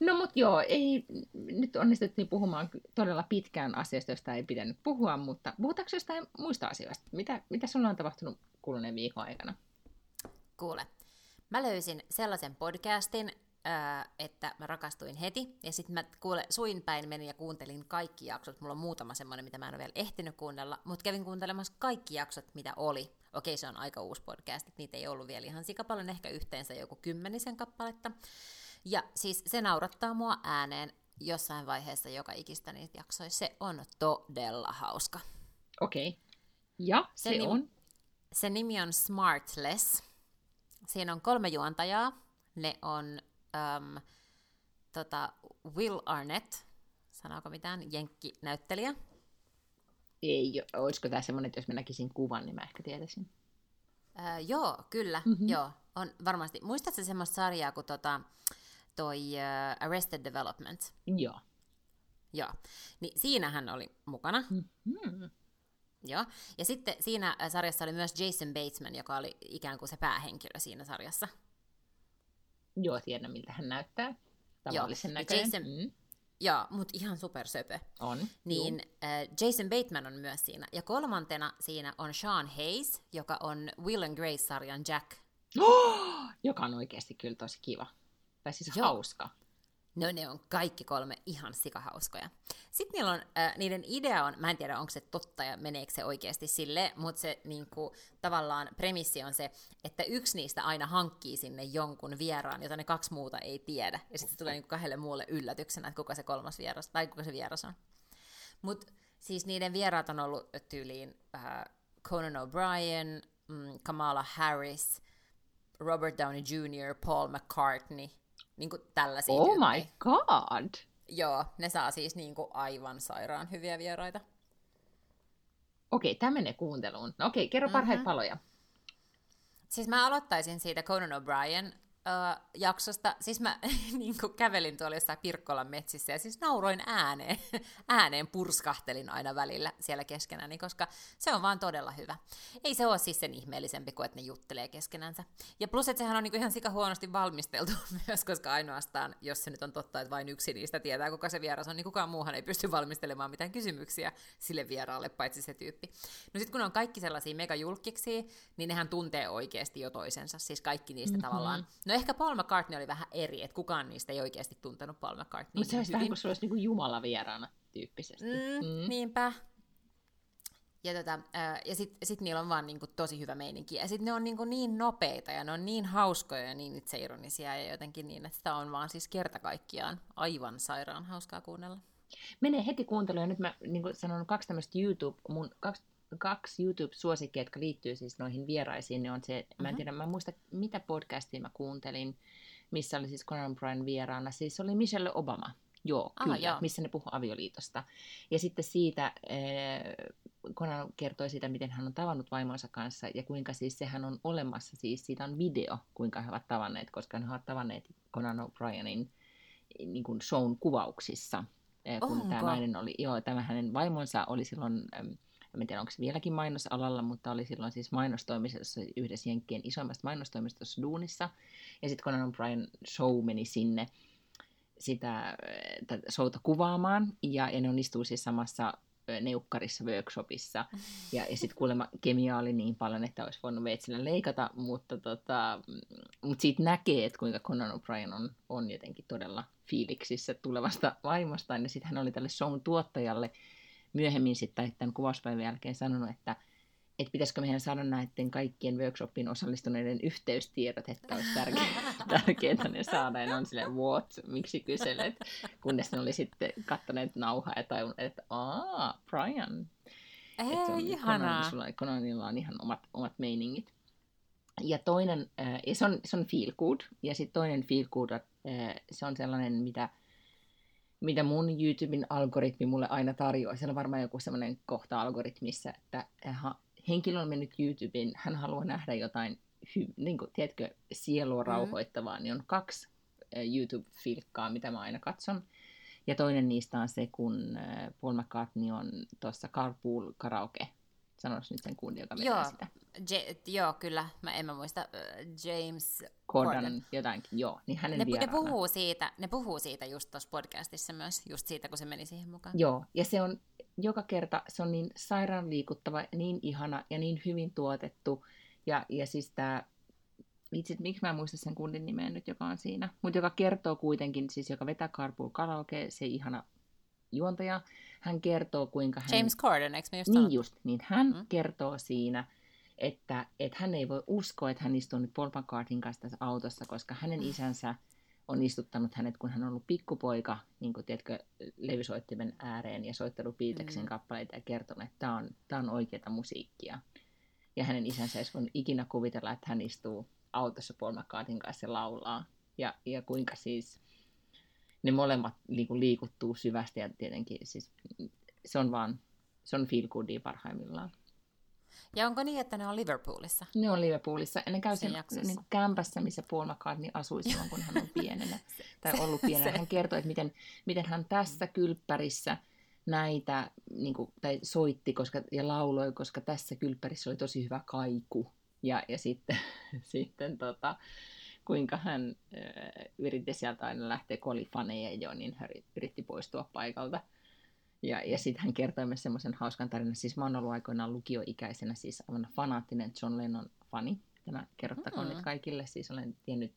No mut joo, ei, nyt onnistuttiin puhumaan todella pitkään asiasta, josta ei pitänyt puhua, mutta puhutaanko jostain muista asioista? Mitä, mitä sulla on tapahtunut kuluneen viikon aikana? Kuule, mä löysin sellaisen podcastin, että mä rakastuin heti, ja sitten mä kuule, suin päin menin ja kuuntelin kaikki jaksot. Mulla on muutama semmoinen, mitä mä en ole vielä ehtinyt kuunnella, mutta kävin kuuntelemassa kaikki jaksot, mitä oli. Okei, se on aika uusi podcast, että niitä ei ollut vielä ihan sikapaljon, ehkä yhteensä joku kymmenisen kappaletta. Ja siis se naurattaa mua ääneen jossain vaiheessa joka ikistä niitä jaksoja. Se on todella hauska. Okei. Okay. Ja se, Se se nim- on... Se nimi on Smartless. Siinä on kolme juontajaa. Ne on um, tota, Will Arnett, sanooko mitään, jenkki-näyttelijä. Ei, olisiko tämä semmoinen, että jos mä näkisin kuvan, niin mä ehkä tietäisin. Öö, joo, kyllä, Mhm. mm-hmm. joo, on varmasti. Muistatko semmoista sarjaa kuin tota, toi uh, Arrested Development? Joo. Joo, niin siinä hän oli mukana. Hmm. Joo. Ja sitten siinä äh, sarjassa oli myös Jason Bateman, joka oli ikään kuin se päähenkilö siinä sarjassa. Joo, tiedän miltä hän näyttää. Tavallisen Ja näköinen. Jason- Mm. Joo, mutta ihan supersöpö. On. Niin äh, Jason Bateman on myös siinä. Ja kolmantena siinä on Sean Hayes, joka on Will and Grace-sarjan Jack. Oh, joka on oikeasti kyllä tosi kiva. Tai siis Joo. hauska. No ne on kaikki kolme ihan sikahauskoja. Sitten niillä on, äh, niiden idea on, mä en tiedä onko se totta ja meneekö se oikeasti sille, mutta se niinku, tavallaan premissi on se, että yksi niistä aina hankkii sinne jonkun vieraan, jota ne kaksi muuta ei tiedä. Ja sitten se tulee niinku kahdelle muulle yllätyksenä, että kuka se kolmas vieras, tai kuka se vieras on. Mutta siis niiden vieraat on ollut tyyliin äh, Conan O'Brien, mm, Kamala Harris, Robert Downey Jr., Paul McCartney, niin kuin tällaisia Oh tyyppejä. my god! Joo, ne saa siis niinku aivan sairaan hyviä vieraita. Okei, tämä menee kuunteluun. No okei, kerro parhaita mm-hmm. paloja. Siis mä aloittaisin siitä Conan O'Brien jaksosta, siis mä niin kävelin tuolla jossain Pirkkolan metsissä ja siis nauroin ääneen, ääneen purskahtelin aina välillä siellä keskenäni, koska se on vaan todella hyvä. Ei se ole siis sen ihmeellisempi kuin, että ne juttelee keskenänsä. Ja plus, että sehän on niin ihan sika huonosti valmisteltu myös, koska ainoastaan, jos se nyt on totta, että vain yksi niistä tietää, kuka se vieras on, niin kukaan muuhan ei pysty valmistelemaan mitään kysymyksiä sille vieraalle, paitsi se tyyppi. No sitten kun on kaikki sellaisia megajulkkiksi, niin nehän tuntee oikeasti jo toisensa, siis kaikki niistä mm-hmm. tavallaan. No ehkä Paul McCartney oli vähän eri, että kukaan niistä ei oikeasti tuntenut Paul McCartney. Mutta se olisi vähän kuin se olisi niin kuin Jumala vieraana tyyppisesti. Mm, mm. Niinpä. Ja, tota, ja sitten sit niillä on vaan niinku tosi hyvä meininki. Ja sitten ne on niinku niin nopeita ja ne on niin hauskoja ja niin itseironisia ja jotenkin niin, että sitä on vaan siis kerta kaikkiaan aivan sairaan hauskaa kuunnella. Menee heti kuuntelemaan. Ja nyt mä niin sanon kaksi tämmöistä YouTube, mun kaksi kaksi YouTube-suosikkia, jotka liittyy siis noihin vieraisiin, ne on se, mm-hmm. mä en mhm. tiedä, mä en muista mitä podcastia mä kuuntelin, missä oli siis Conan Bryan vieraana, siis se oli Michelle Obama, joo, Aha, kyllä, joo. missä ne puhuu avioliitosta. Ja sitten siitä, eh, Conan kertoi siitä, miten hän on tavannut vaimonsa kanssa, ja kuinka siis sehän on olemassa, siis siitä on video, kuinka he ovat tavanneet, koska he ovat tavanneet Conan O'Brienin niin kuin shown kuvauksissa, eh, kun Onko? tämä nainen oli, joo, tämä hänen vaimonsa oli silloin en tiedä onko se vieläkin mainosalalla, mutta oli silloin siis mainostoimistossa, yhdessä Jenkkien isoimmasta mainostoimistossa duunissa. Ja sitten Conan O'Brien show meni sinne sitä showta kuvaamaan, ja, ja ne onnistuu siis samassa neukkarissa workshopissa. Ja, ja sitten kuulemma kemia oli niin paljon, että olisi voinut veitsillä leikata, mutta, tota, mutta siitä näkee, että kuinka Conan O'Brien on, on jotenkin todella fiiliksissä tulevasta vaimostaan. Ja sitten hän oli tälle shown tuottajalle myöhemmin sitten tämän kuvauspäivän jälkeen sanonut, että, että pitäisikö meidän saada näiden kaikkien workshopin osallistuneiden yhteystiedot, että olisi tärkeää, tärkeää ne saada. Ja ne on silleen, what, miksi kyselet? Kunnes ne oli sitten kattaneet nauhaa ja tajunnut, että aah, Brian. Ei, että on, ihanaa. Conanilla on ihan omat, omat meiningit. Ja toinen, ja se on, se on feel good, ja sitten toinen feel good, se on sellainen, mitä mitä mun YouTuben algoritmi mulle aina tarjoaa. Siellä on varmaan joku semmoinen kohta algoritmissa, että henkilö on mennyt YouTubeen, hän haluaa nähdä jotain, hy, niin kuin, tiedätkö, sielua mm. rauhoittavaa, mm. niin on kaksi YouTube-filkkaa, mitä mä aina katson. Ja toinen niistä on se, kun Paul McCartney on tuossa Carpool Karaoke sanoisi nyt sen kundi, joka vetää joo, sitä. J- joo, kyllä. Mä en mä muista. James Corden, Corden. jotainkin, joo. Niin hänen ne, ne, puhuu siitä, ne puhuu siitä just tuossa podcastissa myös, just siitä, kun se meni siihen mukaan. Joo, ja se on joka kerta, se on niin sairaan liikuttava, niin ihana ja niin hyvin tuotettu. Ja, ja siis tämä vitsit, miksi mä en muista sen kundin nimeä nyt, joka on siinä, mutta joka kertoo kuitenkin, siis joka vetää Carpool Karaoke, se ihana juontaja, hän kertoo, kuinka hän... James Corden, eikö me just Niin just, niin hän mm. kertoo siinä, että, että hän ei voi uskoa, että hän istuu nyt Paul McCartin kanssa tässä autossa, koska hänen isänsä on istuttanut hänet, kun hän on ollut pikkupoika, niin kuin tiedätkö, levysoittimen ääreen ja soittanut Beatlesin mm. kappaleita ja kertonut, että tämä on, tämä on oikeaa musiikkia. Ja hänen isänsä ei voinut ikinä kuvitella, että hän istuu autossa Paul McCartin kanssa ja laulaa. Ja, ja kuinka siis ne molemmat liiku, liikuttuu syvästi ja tietenkin siis, se on vaan, se on feel goodia parhaimmillaan. Ja onko niin, että ne on Liverpoolissa? Ne on Liverpoolissa. Ja ne käy sen, sen niin kämpässä, missä Paul McCartney asui silloin, kun hän on pienenä. tai ollut pienenä. Hän kertoi, että miten, miten hän tässä kylppärissä näitä, niin kuin, tai soitti koska, ja lauloi, koska tässä kylppärissä oli tosi hyvä kaiku. Ja, ja sitten, sitten tota, kuinka hän yritti sieltä aina lähteä, kun oli faneja jo, niin hän yritti poistua paikalta. Ja, ja sitten hän kertoi myös semmoisen hauskan tarinan. Siis mä oon ollut aikoinaan lukioikäisenä siis aivan fanaattinen John Lennon fani. Tämä kerrottakoon mm-hmm. nyt kaikille. Siis olen tiennyt,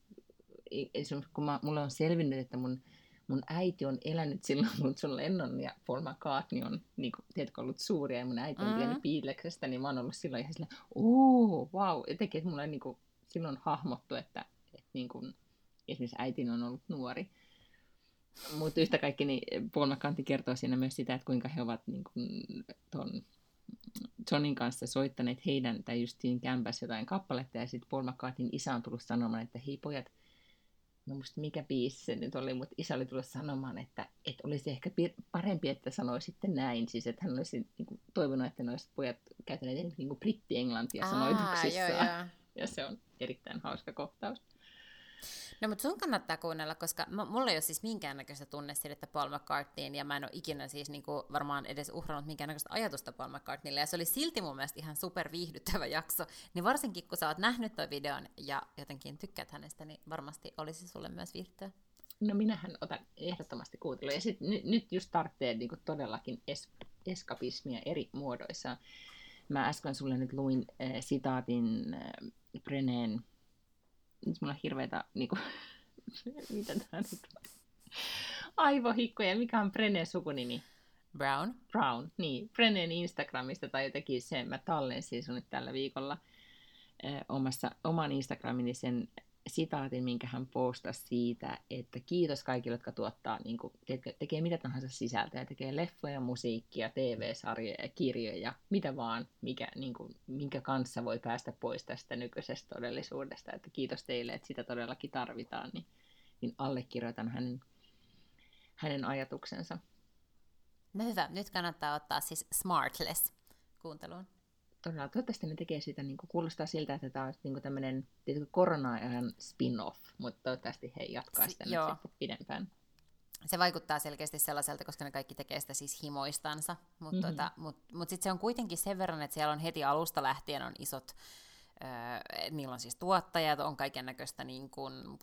kun mä, mulle on selvinnyt, että mun, mun äiti on elänyt silloin, kun John Lennon ja Paul McCartney on, niin kuin, tiedätkö, ollut suuria, ja mun äiti on mm-hmm. tiennyt niin mä oon ollut silloin ihan silleen, ooo, wow, jotenkin, että mulla niin kuin, silloin hahmottu, että niin kuin, esimerkiksi äitini on ollut nuori. Mutta yhtä kaikki niin Paul McCartney kertoo siinä myös sitä, että kuinka he ovat niin kuin, ton Johnin kanssa soittaneet heidän, tai just siinä kämpässä jotain kappaletta, ja sitten Paul McCartneyn isä on tullut sanomaan, että hei pojat, mä muista mikä biisi se nyt oli, mutta isä oli tullut sanomaan, että, että olisi ehkä parempi, että sanoisitte näin. Siis että hän olisi niin kuin, toivonut, että ne olisivat pojat käytäneet niin kuin britti-englantia sanoituksissaan. Ja se on erittäin hauska kohtaus. No mutta sun kannattaa kuunnella, koska m- mulla ei ole siis minkäännäköistä tunnesidettä Paul McCartneyin, ja mä en ole ikinä siis niinku varmaan edes uhrannut minkäännäköistä ajatusta Paul McCartneylle, ja se oli silti mun mielestä ihan super viihdyttävä jakso, niin varsinkin kun sä oot nähnyt toi videon ja jotenkin tykkäät hänestä, niin varmasti olisi sulle myös viihdyttävä. No minähän otan ehdottomasti kuuntelua, ja sit, nyt, nyt just tarvitsee niinku todellakin es, eskapismia eri muodoissa. Mä äsken sulle nyt luin äh, sitaatin äh, Breneen nyt mulla on hirveitä, niin kuin, mitä tämä nyt on? Aivohikkoja, mikä on Brenen sukunimi? Brown. Brown, niin. Brenen Instagramista tai jotenkin sen, mä tallensin sun nyt tällä viikolla eh, omassa, oman Instagramini sen sitaatin, minkä hän postasi siitä, että kiitos kaikille, jotka tuottaa, niin kuin, tekee, tekee mitä tahansa sisältöä, tekee leffoja, musiikkia, TV-sarjoja ja kirjoja, mitä vaan, mikä, niin kuin, minkä kanssa voi päästä pois tästä nykyisestä todellisuudesta. Että kiitos teille, että sitä todellakin tarvitaan, niin, niin allekirjoitan hänen, hänen ajatuksensa. No hyvä, nyt kannattaa ottaa siis Smartless kuunteluun todella, toivottavasti ne tekee siitä, niin kuin, kuulostaa siltä, että tämä on niin tämmöinen korona-ajan spin-off, mutta toivottavasti he jatkaa sitä S- nyt sitten pidempään. Se vaikuttaa selkeästi sellaiselta, koska ne kaikki tekee sitä siis himoistansa, mutta mm-hmm. tota, mut, mut sitten se on kuitenkin sen verran, että siellä on heti alusta lähtien on isot, äh, niillä on siis tuottajat, on kaiken näköistä niin kuin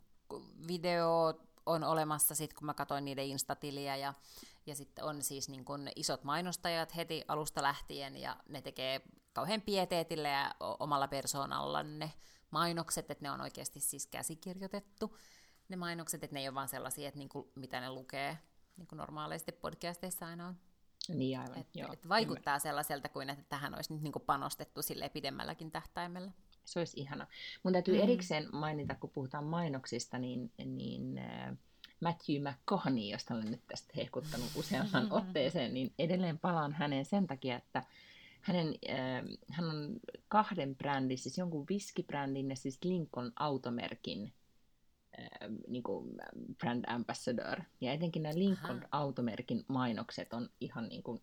video on olemassa, sit kun mä katsoin niiden instatiliä ja, ja sitten on siis niin kun isot mainostajat heti alusta lähtien ja ne tekee kauhean pieteetillä ja omalla persoonallaan ne mainokset, että ne on oikeasti siis käsikirjoitettu ne mainokset, että ne ei ole vaan sellaisia, että niinku, mitä ne lukee niin kuin normaalisti podcasteissa aina on. Niin aivan, et, joo. Et vaikuttaa ymmärrän. sellaiselta kuin, että tähän olisi nyt niinku panostettu sille pidemmälläkin tähtäimellä. Se olisi ihana. Mun täytyy mm. erikseen mainita, kun puhutaan mainoksista, niin, niin äh, Matthew McConaughey, josta olen nyt tästä hehkuttanut useamman otteeseen, niin edelleen palaan häneen sen takia, että hänen, äh, hän on kahden brändin, siis jonkun viskibrändin ja siis Lincoln automerkin äh, niin kuin brand ambassador. Ja etenkin nämä Lincoln Aha. automerkin mainokset on ihan niin kuin,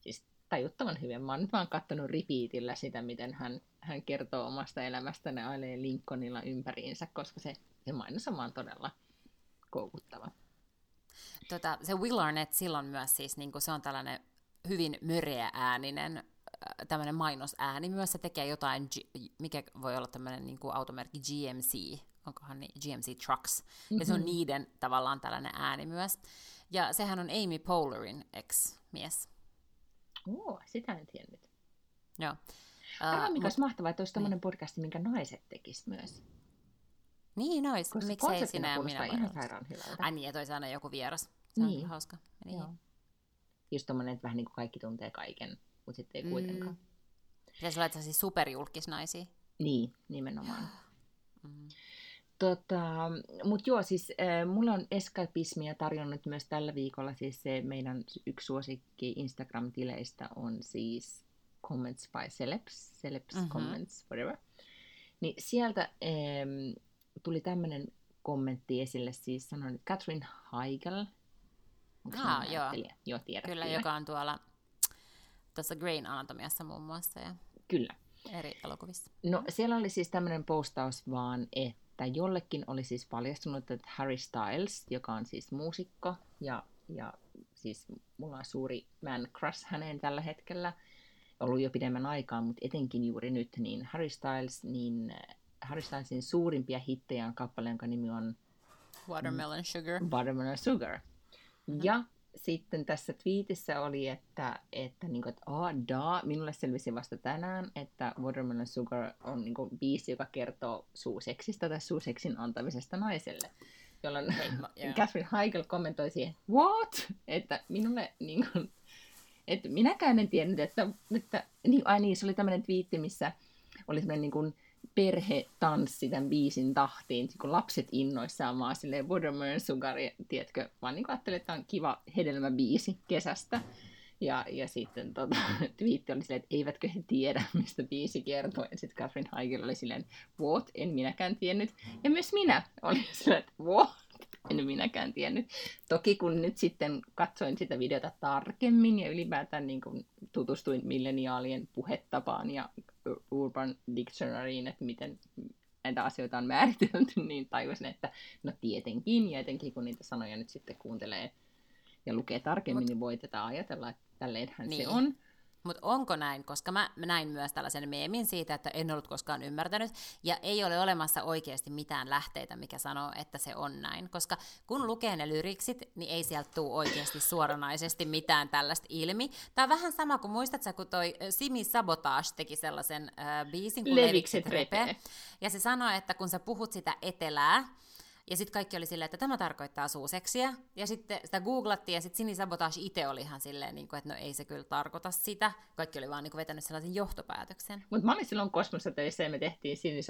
siis tajuttavan hyvin. Mä oon nyt vaan katsonut repeatillä sitä, miten hän, hän kertoo omasta elämästään ja ailee Lincolnilla ympäriinsä, koska se, se mainos on vaan todella koukuttava. Tota, se Will Arnett silloin myös siis, niin se on tällainen hyvin möreä ääninen tämmöinen mainosääni myös, se tekee jotain, mikä voi olla tämmöinen niin kuin automerkki GMC, onkohan niin, GMC Trucks, mm-hmm. ja se on mhm. niiden tavallaan tällainen ääni myös. Ja sehän on Amy Poehlerin ex-mies. Oo, sitä en tiennyt. Joo. Arvaa, mikä uh, olisi mahtavaa, että olisi tämmöinen niin. podcasti, minkä naiset tekisivät myös. Niin olisi. Koska Miksei sinä ja minä ihan sairaan hyvältä. Ai niin, ja toisi aina joku vieras. Se niin. on hauska. Niin. Joo. Just tommonen, että vähän niin kuin kaikki tuntee kaiken, mutta sitten ei kuitenkaan. Mm. Pitäisi olla siis superjulkisnaisia. Niin, nimenomaan. Mm. Tota, Mutta joo, siis äh, mulla on eskapismia tarjonnut myös tällä viikolla. Siis se meidän yksi suosikki Instagram-tileistä on siis Comments by Celebs, Celebs mm-hmm. Comments, whatever. Niin sieltä ähm, tuli tämmöinen kommentti esille, siis sanon, että Catherine Heigl. ah, joo. joo tiedät, kyllä, kyllä, joka on tuolla tuossa Grain Anatomiassa muun muassa. Ja kyllä. Eri elokuvissa. No siellä oli siis tämmöinen postaus vaan, että jollekin oli siis paljastunut, että Harry Styles, joka on siis muusikko ja, ja siis mulla on suuri man crush häneen tällä hetkellä, ollut jo pidemmän aikaa, mutta etenkin juuri nyt, niin Harry Styles, niin Harry Stylesin suurimpia hittejä on kappale, jonka nimi on Watermelon Sugar. Watermelon Sugar. Mm-hmm. Ja sitten tässä twiitissä oli, että, että, niin kuin, että oh, da, minulle selvisi vasta tänään, että Watermelon Sugar on niin kuin, biisi, joka kertoo suuseksista tai suuseksin antamisesta naiselle. Jolloin Hei, ma, yeah. Catherine Heigl kommentoi siihen, what? Että minulle niin kuin, että minäkään en tiennyt, että, että niin, ai niin, se oli tämmöinen twiitti, missä oli semmoinen niin kuin, perhe tanssi tämän biisin tahtiin, kun lapset innoissaan vaan silleen Watermelon Sugar, tiedätkö, vaan niin ajattelin, että on kiva hedelmäbiisi kesästä. Ja, ja sitten tota, twiitti oli silleen, että eivätkö he tiedä, mistä biisi kertoo. Ja sitten Catherine Heigl oli silleen, what, en minäkään tiennyt. Ja myös minä olin silleen, että what, en minäkään tiennyt. Toki kun nyt sitten katsoin sitä videota tarkemmin ja ylipäätään niin kuin tutustuin milleniaalien puhetapaan ja Urban Dictionaryin, että miten näitä asioita on määritelty, niin tajusin, että no tietenkin, ja etenkin kun niitä sanoja nyt sitten kuuntelee ja lukee tarkemmin, Mut, niin voi tätä ajatella, että tälleenhän niin. se on. Mutta onko näin, koska mä näin myös tällaisen meemin siitä, että en ollut koskaan ymmärtänyt, ja ei ole olemassa oikeasti mitään lähteitä, mikä sanoo, että se on näin. Koska kun lukee ne lyriksit, niin ei sieltä tule oikeasti suoranaisesti mitään tällaista ilmi. Tämä on vähän sama kuin muistatko, kun toi Simi Sabotage teki sellaisen äh, biisin kuin Levikset repe. Ja se sanoi, että kun sä puhut sitä etelää, ja sitten kaikki oli silleen, että tämä tarkoittaa suuseksiä. Ja sitten sitä googlattiin ja sitten Sini Sabotage itse oli ihan silleen, niin kuin, että no ei se kyllä tarkoita sitä. Kaikki oli vaan niin kuin, vetänyt sellaisen johtopäätöksen. Mutta mä olin silloin Kosmossa töissä ja me tehtiin Sini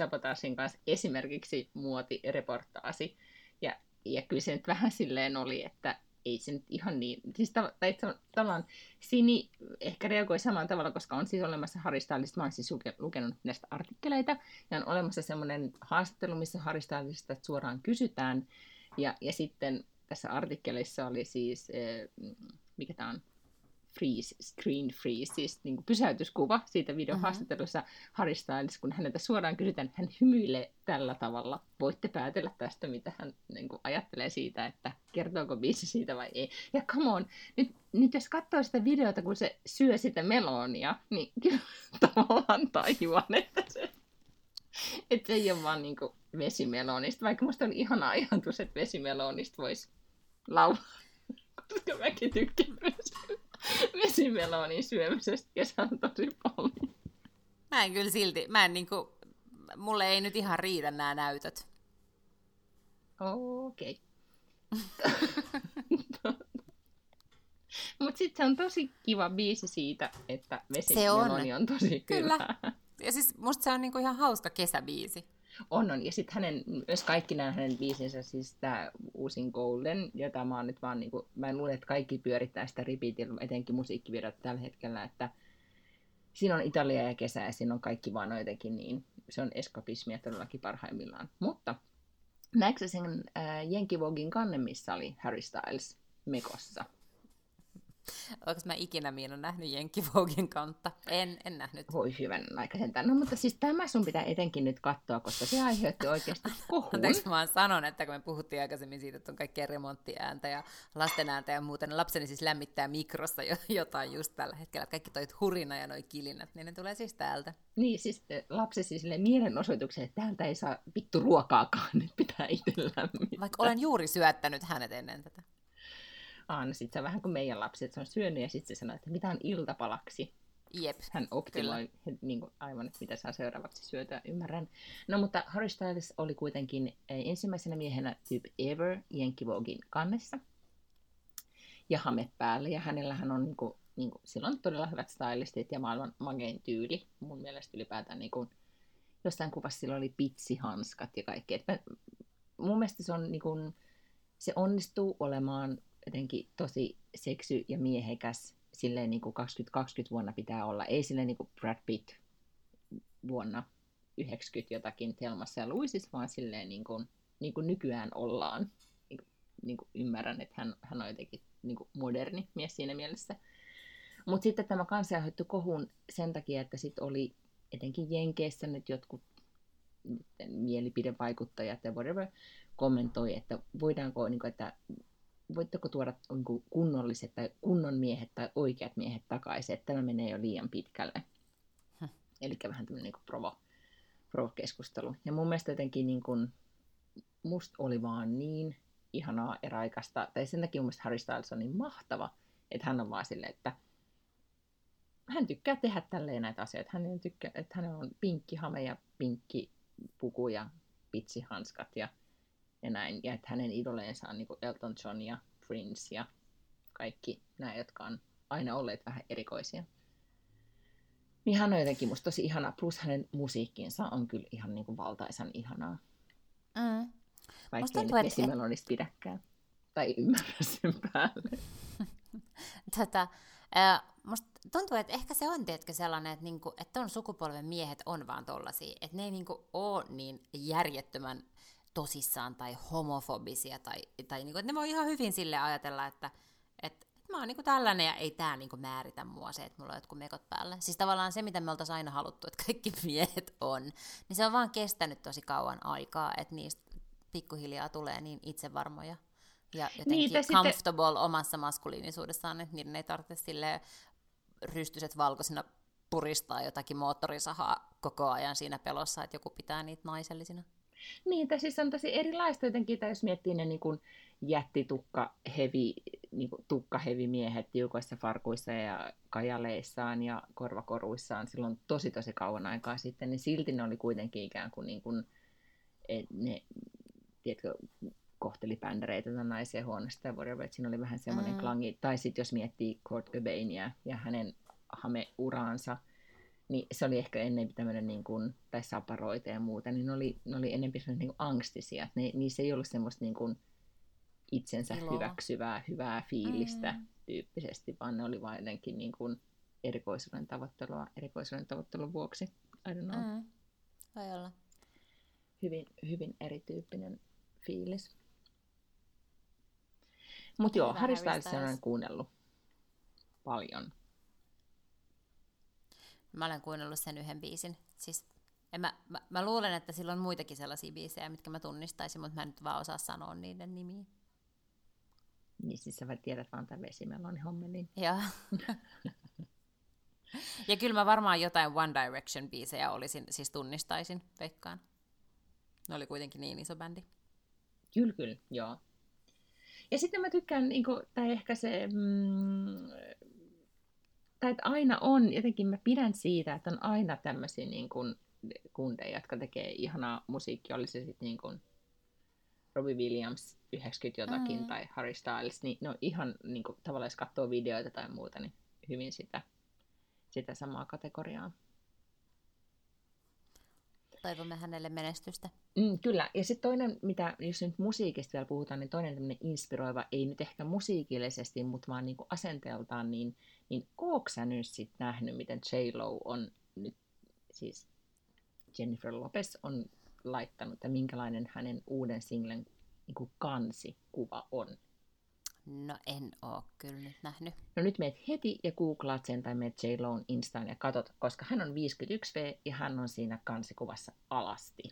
kanssa esimerkiksi muotireportaasi. Ja, ja kyllä se nyt vähän silleen oli, että ei se nyt ihan niin, siis ta- tai tavallaan Sini ehkä reagoi samalla tavalla, koska on siis olemassa Harry Stylista, mä oon siis lukenut näistä artikkeleita, ja on olemassa semmoinen haastattelu, missä Harry suoraan kysytään, ja, ja sitten tässä artikkelissa oli siis, mikä tämä on, freeze, screen freeze, siis niin kuin pysäytyskuva siitä videohaastattelussa mm-hmm. Harry Styles, kun häneltä suoraan kysytään, hän hymyilee tällä tavalla. Voitte päätellä tästä, mitä hän niin kuin, ajattelee siitä, että kertooko biisi siitä vai ei. Ja come on, nyt, nyt jos katsoo sitä videota, kun se syö sitä melonia, niin kyllä tavallaan tajuan, että se, että se ei ole vaan niin vesimelonista, vaikka musta oli ihana ajatus, että vesimelonista voisi laulaa, koska mäkin tykkään myös vesimelonin syömisestä kesällä tosi paljon. Mä en kyllä silti, mä en niinku, mulle ei nyt ihan riitä nämä näytöt. Okei. Okay. Mutta sitten se on tosi kiva biisi siitä, että vesimeloni on. on tosi Kyllä. Hyvä. Ja siis musta se on niinku ihan hauska kesäbiisi. On, on. Ja sitten hänen, myös kaikki nämä hänen biisinsä, siis tämä uusin Golden, jota mä oon nyt vaan, niinku, mä en luule, että kaikki pyörittää sitä repeatilla, etenkin musiikkivideot tällä hetkellä, että siinä on Italia ja kesä ja siinä on kaikki vaan jotenkin niin, se on eskapismia todellakin parhaimmillaan. Mutta näetkö sen äh, Jenkivogin kanne, missä oli Harry Styles mekossa? Onko mä ikinä Miina nähnyt Jenkki Vogin kantta? En, en nähnyt. Voi hyvän aika sentään. No mutta siis tämä sun pitää etenkin nyt katsoa, koska se aiheutti oikeasti kohun. Anteeksi, mä sanon, että kun me puhuttiin aikaisemmin siitä, että on kaikkea remonttiääntä ja lasten ääntä ja muuta, niin lapseni siis lämmittää mikrossa jotain just tällä hetkellä. Kaikki toit hurina ja noi kilinät, niin ne tulee siis täältä. Niin, siis lapsi siis mielenosoituksen, että täältä ei saa vittu ruokaakaan, nyt pitää itse lämmittää. Vaikka olen juuri syöttänyt hänet ennen tätä aina sitten se on vähän kuin meidän lapsi, että se on syönyt ja sitten se sanoo, että mitä on iltapalaksi. Jep, Hän optimoi niin kuin, aivan, että mitä saa seuraavaksi syötyä, ymmärrän. No mutta Harry Styles oli kuitenkin eh, ensimmäisenä miehenä Tyyp Ever Jenkkivogin kannessa. Ja hame päälle, ja hänellähän on niin kuin, niin kuin, sillä on todella hyvät stylistit ja maailman magein tyyli. Mun mielestä ylipäätään niin kuin, jostain kuvassa sillä oli pitsihanskat ja kaikki. Et mä, mun mielestä se on niin kuin, se onnistuu olemaan jotenkin tosi seksy ja miehekäs silleen niin kuin 2020 vuonna pitää olla. Ei silleen niin kuin Brad Pitt vuonna 90 jotakin Telmassa ja Luisissa, vaan silleen niin kuin, niin kuin nykyään ollaan. Niin kuin, niin kuin ymmärrän, että hän, hän on jotenkin niin kuin moderni mies siinä mielessä. Mutta sitten tämä kanssa aiheutti kohun sen takia, että sitten oli etenkin Jenkeissä nyt jotkut mielipidevaikuttajat ja whatever kommentoi, että voidaanko, niin kuin, että voitteko tuoda kunnolliset tai kunnon miehet tai oikeat miehet takaisin, että tämä menee jo liian pitkälle. Hm. Eli vähän tämmöinen niin provo, provo-keskustelu. Ja mun mielestä jotenkin niin kuin, musta oli vaan niin ihanaa eräaikaista, tai sen takia mun mielestä Harry Styles on niin mahtava, että hän on vaan silleen, että hän tykkää tehdä tälleen näitä asioita. Hän tykkää, että hän on pinkki hame ja pinkki puku ja pitsihanskat ja ja näin. Ja että hänen idoleensa on niin kuin Elton John ja Prince ja kaikki nämä, jotka on aina olleet vähän erikoisia. Niin hän on jotenkin musta tosi ihana, plus hänen musiikkinsa on kyllä ihan niin kuin valtaisan ihanaa. Mm. Vaikka ei nyt esimelonista pidäkään. Tai ymmärrä sen päälle. Tätä, Ää, musta tuntuu, että ehkä se on tiedätkö, sellainen, että, niinku, että ton sukupolven miehet on vaan tollasia, että ne ei niinku ole niin järjettömän tosissaan tai homofobisia, tai, tai niinku, että ne voi ihan hyvin sille ajatella, että, että mä oon niinku tällainen ja ei tää niinku määritä mua se, että mulla on jotkut mekot päällä. Siis tavallaan se, mitä me oltaisiin aina haluttu, että kaikki miehet on, niin se on vaan kestänyt tosi kauan aikaa, että niistä pikkuhiljaa tulee niin itsevarmoja ja jotenkin Niitä comfortable sitten... omassa maskuliinisuudessaan, että niiden ei tarvitse sille rystyset valkoisina puristaa jotakin moottorisahaa koko ajan siinä pelossa, että joku pitää niitä naisellisina. Niin, tai siis on tosi erilaista jotenkin, tai jos miettii ne niin kuin jättitukka hevi, niin kuin tukkahevimiehet tiukoissa farkuissa ja kajaleissaan ja korvakoruissaan silloin tosi tosi kauan aikaa sitten, niin silti ne oli kuitenkin ikään kuin, niin kuin ne, tiedätkö, kohteli bändereitä tai naisia huonosti ja whatever, että siinä oli vähän semmoinen mm. klangi. Tai sitten jos miettii Kurt Cobainia ja hänen hameuraansa, niin se oli ehkä ennen tämmöinen, niin kuin, tai saparoita ja muuta, niin ne oli, ne oli enemmän niin kuin angstisia. Ne, niissä ei ollut semmoista niin kuin itsensä Iloa. hyväksyvää, hyvää fiilistä mm. tyyppisesti, vaan ne oli vain jotenkin niin kuin erikoisuuden tavoittelua erikoisuuden tavoittelun vuoksi. I don't know. Mm. Voi olla. Hyvin, hyvin erityyppinen fiilis. Mutta joo, Harry Styles on kuunnellut paljon. Mä olen kuunnellut sen yhden biisin. Siis, en mä, mä, mä, luulen, että sillä on muitakin sellaisia biisejä, mitkä mä tunnistaisin, mutta mä en nyt vaan osaa sanoa niiden nimiä. Niin siis sä tiedät vaan tämän vesimeloni hommelin. Joo. ja kyllä mä varmaan jotain One Direction biisejä olisin, siis tunnistaisin, veikkaan. Ne oli kuitenkin niin iso bändi. Kyllä, kyllä, joo. Ja sitten mä tykkään, niin kuin, tai ehkä se, mm, tai että aina on, jotenkin mä pidän siitä, että on aina tämmöisiä niin kuin, kundeja, jotka tekee ihanaa musiikkia, oli se sitten niin kuin Robbie Williams 90 jotakin mm. tai Harry Styles, niin ne on ihan niin kuin, tavallaan jos katsoo videoita tai muuta, niin hyvin sitä, sitä samaa kategoriaa toivomme hänelle menestystä. Mm, kyllä. Ja sitten toinen, mitä, jos nyt musiikista vielä puhutaan, niin toinen tämmöinen inspiroiva, ei nyt ehkä musiikillisesti, mutta vaan niin kuin asenteeltaan, niin, niin ootko sä nyt sit nähnyt, miten J-Lo on nyt, siis Jennifer Lopez on laittanut, ja minkälainen hänen uuden singlen niin kansikuva on? No en oo kyllä nyt nähnyt. No nyt meet heti ja googlaat sen tai meet J. Lone Instaan ja katot, koska hän on 51V ja hän on siinä kansikuvassa alasti.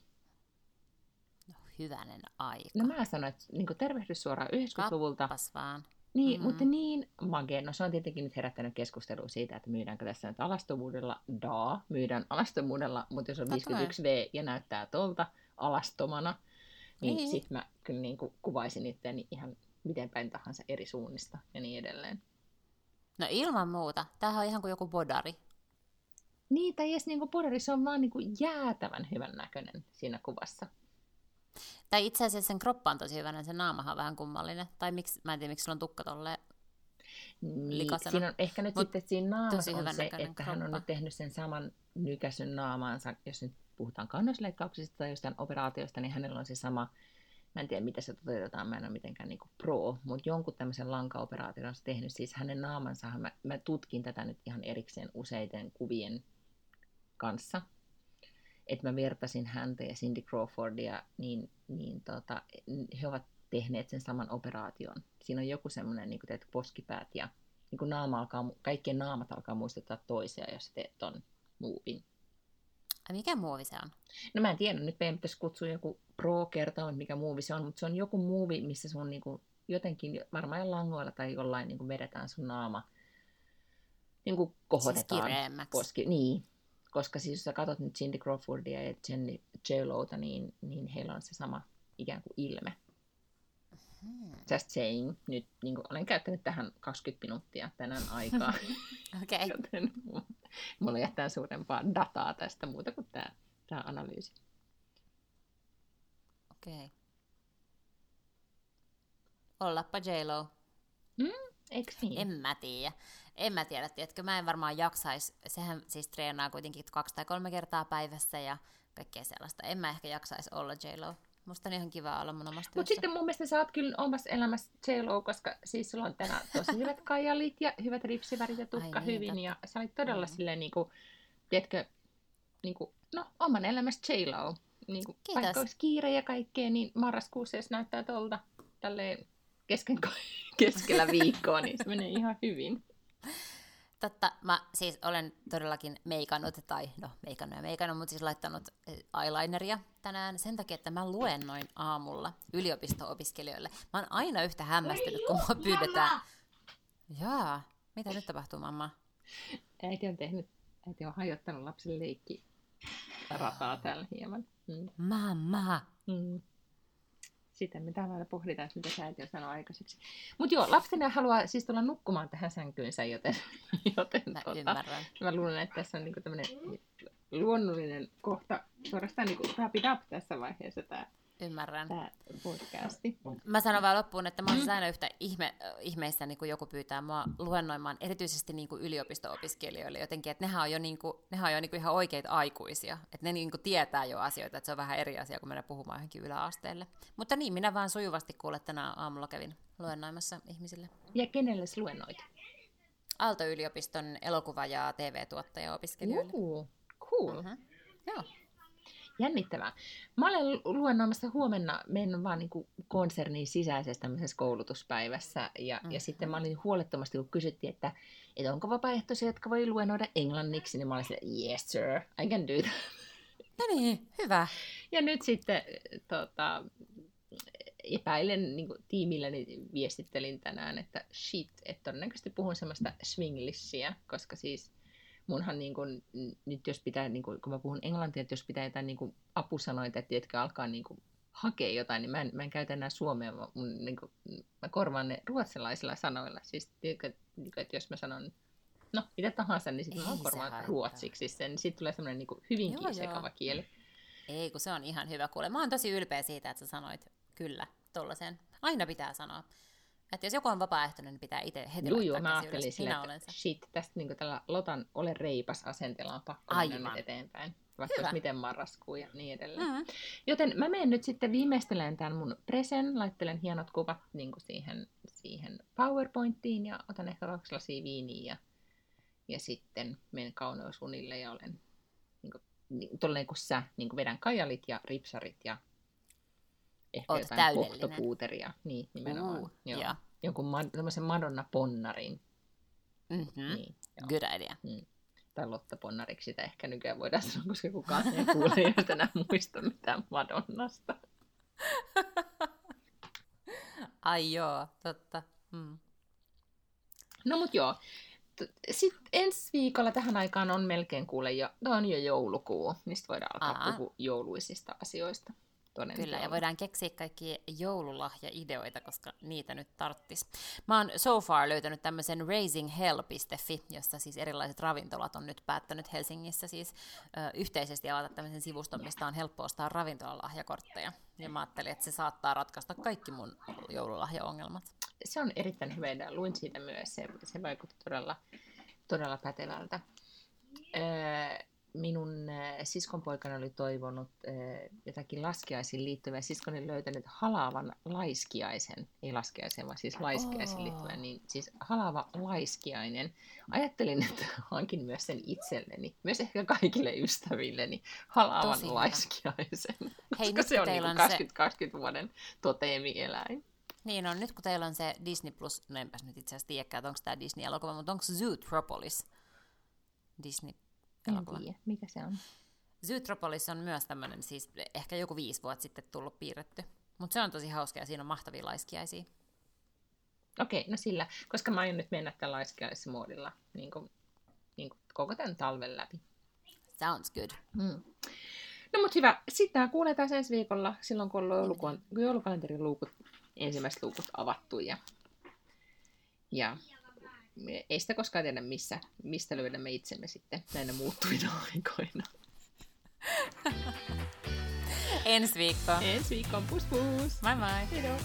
No hyvänen aika. No mä sanoin, että niin tervehdys suoraan 90-luvulta. Kappas vaan. Niin, mm-hmm. mutta niin mage. No se on tietenkin nyt herättänyt keskustelua siitä, että myydäänkö tässä nyt alastomuudella. Daa, myydään alastomuudella, mutta jos on 51V ja näyttää tuolta alastomana, niin, niin. sitten mä kyllä niin kuin kuvaisin itseäni ihan miten päin tahansa eri suunnista ja niin edelleen. No ilman muuta. Tämähän on ihan kuin joku bodari. Niin, tai edes niin bodari, se on vaan niin kuin jäätävän hyvän näköinen siinä kuvassa. Tai itse asiassa sen kroppa on tosi hyvänä, se naamahan on vähän kummallinen. Tai miksi, mä en tiedä, miksi sulla on tukka tolleen niin, siinä on ehkä nyt Mut sitten siinä naamassa on se, että kroppa. hän on nyt tehnyt sen saman nykäsyn naamaansa, jos nyt puhutaan kannusleikkauksista tai jostain operaatiosta, niin hänellä on se sama mä en tiedä, mitä se toteutetaan, mä en ole mitenkään niin pro, mutta jonkun tämmöisen lankaoperaation on tehnyt, siis hänen naamansa, mä, mä tutkin tätä nyt ihan erikseen useiden kuvien kanssa, että mä vertasin häntä ja Cindy Crawfordia, niin, niin tota, he ovat tehneet sen saman operaation. Siinä on joku semmoinen, niin kuin poskipäät ja niin naama alkaa, kaikkien naamat alkaa muistuttaa toisia, jos teet ton muuvin. Ai mikä muovi se on? No mä en tiedä, nyt meidän pitäisi kutsua joku pro kertomaan, mikä muuvi se on, mutta se on joku muuvi, missä sun niinku jotenkin varmaan langoilla tai jollain niinku vedetään sun naama niinku kohotetaan. Siis poski. Niin, koska siis jos sä katsot nyt Cindy Crawfordia ja Jenny J. niin, niin heillä on se sama ikään kuin ilme. Hmm. Just saying. Nyt niin kuin, olen käyttänyt tähän 20 minuuttia tänään aikaa. okay. Joten mulla jättää suurempaa dataa tästä muuta kuin tämä, tämä analyysi. Okei. Okay. Ollappa J-Lo. Mm, eikö niin? En mä tiedä. En mä tiedä, tiedätkö, mä en varmaan jaksaisi, sehän siis treenaa kuitenkin kaksi tai kolme kertaa päivässä ja kaikkea sellaista. En mä ehkä jaksaisi olla J-Lo. Musta on ihan kiva olla mun omassa Mutta sitten mun mielestä sä oot kyllä omassa elämässä j koska siis sulla on tänään tosi hyvät kajalit ja hyvät ripsivärit ja tukka Ai niin, hyvin. Totta. Ja sä olit todella mm. silleen niinku, tiedätkö, niinku, no oman elämässä J-Lo. Niinku, vaikka olisi kiire ja kaikkea, niin marraskuussa jos näyttää tuolta tälleen kesken, keskellä viikkoa, niin se menee ihan hyvin. Totta, mä siis olen todellakin meikannut, tai no meikannut ja meikannut, mutta siis laittanut eh, eyelineria tänään sen takia, että mä luen noin aamulla yliopisto-opiskelijoille. Mä oon aina yhtä hämmästynyt, kun mua pyydetään. Jaa, mitä nyt tapahtuu, mamma? Äiti on tehnyt, äiti on hajottanut lapsen leikki rataa täällä hieman. Mm. Mamma! Mm sitä me täällä pohditaan, mitä säätiö sanoo aikaiseksi. Mutta joo, lapsena haluaa siis tulla nukkumaan tähän sänkyynsä, joten, joten mä tota, ymmärrän. Mä luulen, että tässä on niinku tämmöinen luonnollinen kohta suorastaan niinku it up tässä vaiheessa tämä Ymmärrän. Tämä podcasti. Mä sanon vaan loppuun, että mä oon siis aina yhtä ihme, ihmeissä, niin kun joku pyytää mua luennoimaan, erityisesti niin kuin yliopisto-opiskelijoille jotenkin, että nehän on jo, niin kuin, nehän on jo niin kuin ihan oikeita aikuisia, että ne niin kuin tietää jo asioita, että se on vähän eri asia, kun mennä puhumaan johonkin yläasteelle. Mutta niin, minä vaan sujuvasti kuulen, että tänä aamulla kävin luennoimassa ihmisille. Ja kenelle luennoit? Aalto-yliopiston elokuva- ja TV-tuottaja-opiskelijoille. Uh, cool. Uh-huh. Joo jännittävää. Mä olen luennoimassa huomenna, menen vaan niin kuin konsernin sisäisessä tämmöisessä koulutuspäivässä. Ja, mm. ja sitten mä olin huolettomasti, kun kysyttiin, että, että onko vapaaehtoisia, jotka voi luennoida englanniksi, niin mä olin silleen, yes sir, I can do that. No niin, hyvä. Ja nyt sitten tota, epäilen niin kuin, tiimilleni viestittelin tänään, että shit, että todennäköisesti puhun semmoista swinglissiä, koska siis munhan niin kun, nyt jos pitää, niin kun, kun mä puhun englantia, että jos pitää jotain niin kun, apusanoita, että jotka alkaa niin kun, hakea jotain, niin mä en, mä en käytä enää suomea, mä, mun, niin kun, mä korvaan ne ruotsalaisilla sanoilla. Siis, että, että jos mä sanon no, mitä tahansa, niin sitten mä korvaan ruotsiksi sen, niin sitten tulee semmoinen niin hyvinkin joo, sekava joo. kieli. Ei, kun se on ihan hyvä kuule. Mä oon tosi ylpeä siitä, että sä sanoit kyllä tollaisen. Aina pitää sanoa. Että jos joku on vapaaehtoinen, niin pitää itse heti Juu, joo, mä ajattelin sille, että shit, tästä niin tällä Lotan ole reipas asenteella on pakko mennä eteenpäin. Vaikka Hyvä. miten marraskuu ja niin edelleen. Mm-hmm. Joten mä menen nyt sitten viimeistelen tämän mun presen, laittelen hienot kuvat niin kuin siihen, siihen PowerPointiin ja otan ehkä kaksi lasia viiniä ja, ja sitten menen kauneusunille ja olen niin kuin, niin, niin kuin sä, niin kuin vedän kajalit ja ripsarit ja ehkä Oot jotain pohtopuuteria. Niin, nimenomaan. Uh, joo. Yeah. Jonkun ma- Madonna-ponnarin. Mm-hmm. Niin, Good idea. Mm. Tai Lotta Ponnariksi sitä ehkä nykyään voidaan sanoa, koska kukaan ei kuule, jos enää muista mitään Madonnasta. Ai joo, totta. Mm. No mut joo. Sitten ensi viikolla tähän aikaan on melkein kuule jo, on jo joulukuu, mistä voidaan alkaa Aha. puhua jouluisista asioista. Toden Kyllä, ja voidaan keksiä kaikki joululahja-ideoita, koska niitä nyt tarttis. Mä oon so far löytänyt tämmöisen raisinghell.fi, jossa siis erilaiset ravintolat on nyt päättänyt Helsingissä siis ö, yhteisesti avata tämmöisen sivuston, mistä on helppo ostaa ravintolalahjakortteja. Ja mä ajattelin, että se saattaa ratkaista kaikki mun joululahjaongelmat. Se on erittäin hyvä idea. Luin siitä myös. Se, se vaikutti todella, todella pätevältä. Öö, minun äh, siskonpoikani oli toivonut äh, jotakin laskiaisiin liittyvää. Siskoni oli löytänyt halaavan laiskiaisen, ei laskiaisen, vaan siis laiskiaisiin oh. liittyvän, niin siis halaava laiskiainen. Ajattelin, että hankin myös sen itselleni, myös ehkä kaikille ystävilleni, halaavan Tosi laiskiaisen. Hei, koska se on niin 20-20 vuoden toteemieläin. Niin on, nyt kun teillä on se Disney Plus, no enpäs nyt itse asiassa tiedäkään, että onko tämä Disney-elokuva, mutta onko Zootropolis Disney elokuva. En tiedä, mikä se on. Zootropolis on myös tämmöinen, siis ehkä joku viisi vuotta sitten tullut piirretty. Mutta se on tosi hauska ja siinä on mahtavia laiskiaisia. Okei, no sillä, koska mä aion nyt mennä tällä laiskiaismoodilla niin kuin, niin kuin koko tämän talven läpi. Sounds good. Mm. No mutta hyvä, sitten kuuletaan ensi viikolla, silloin kun on joulukalenterin luukut, ensimmäiset luukut avattu ja, ja ei sitä koskaan tiedä, missä, mistä löydämme itsemme sitten näinä muuttuvina aikoina. Ensi viikko. Ensi viikkoon. Pus pus. Moi moi. Heidoo.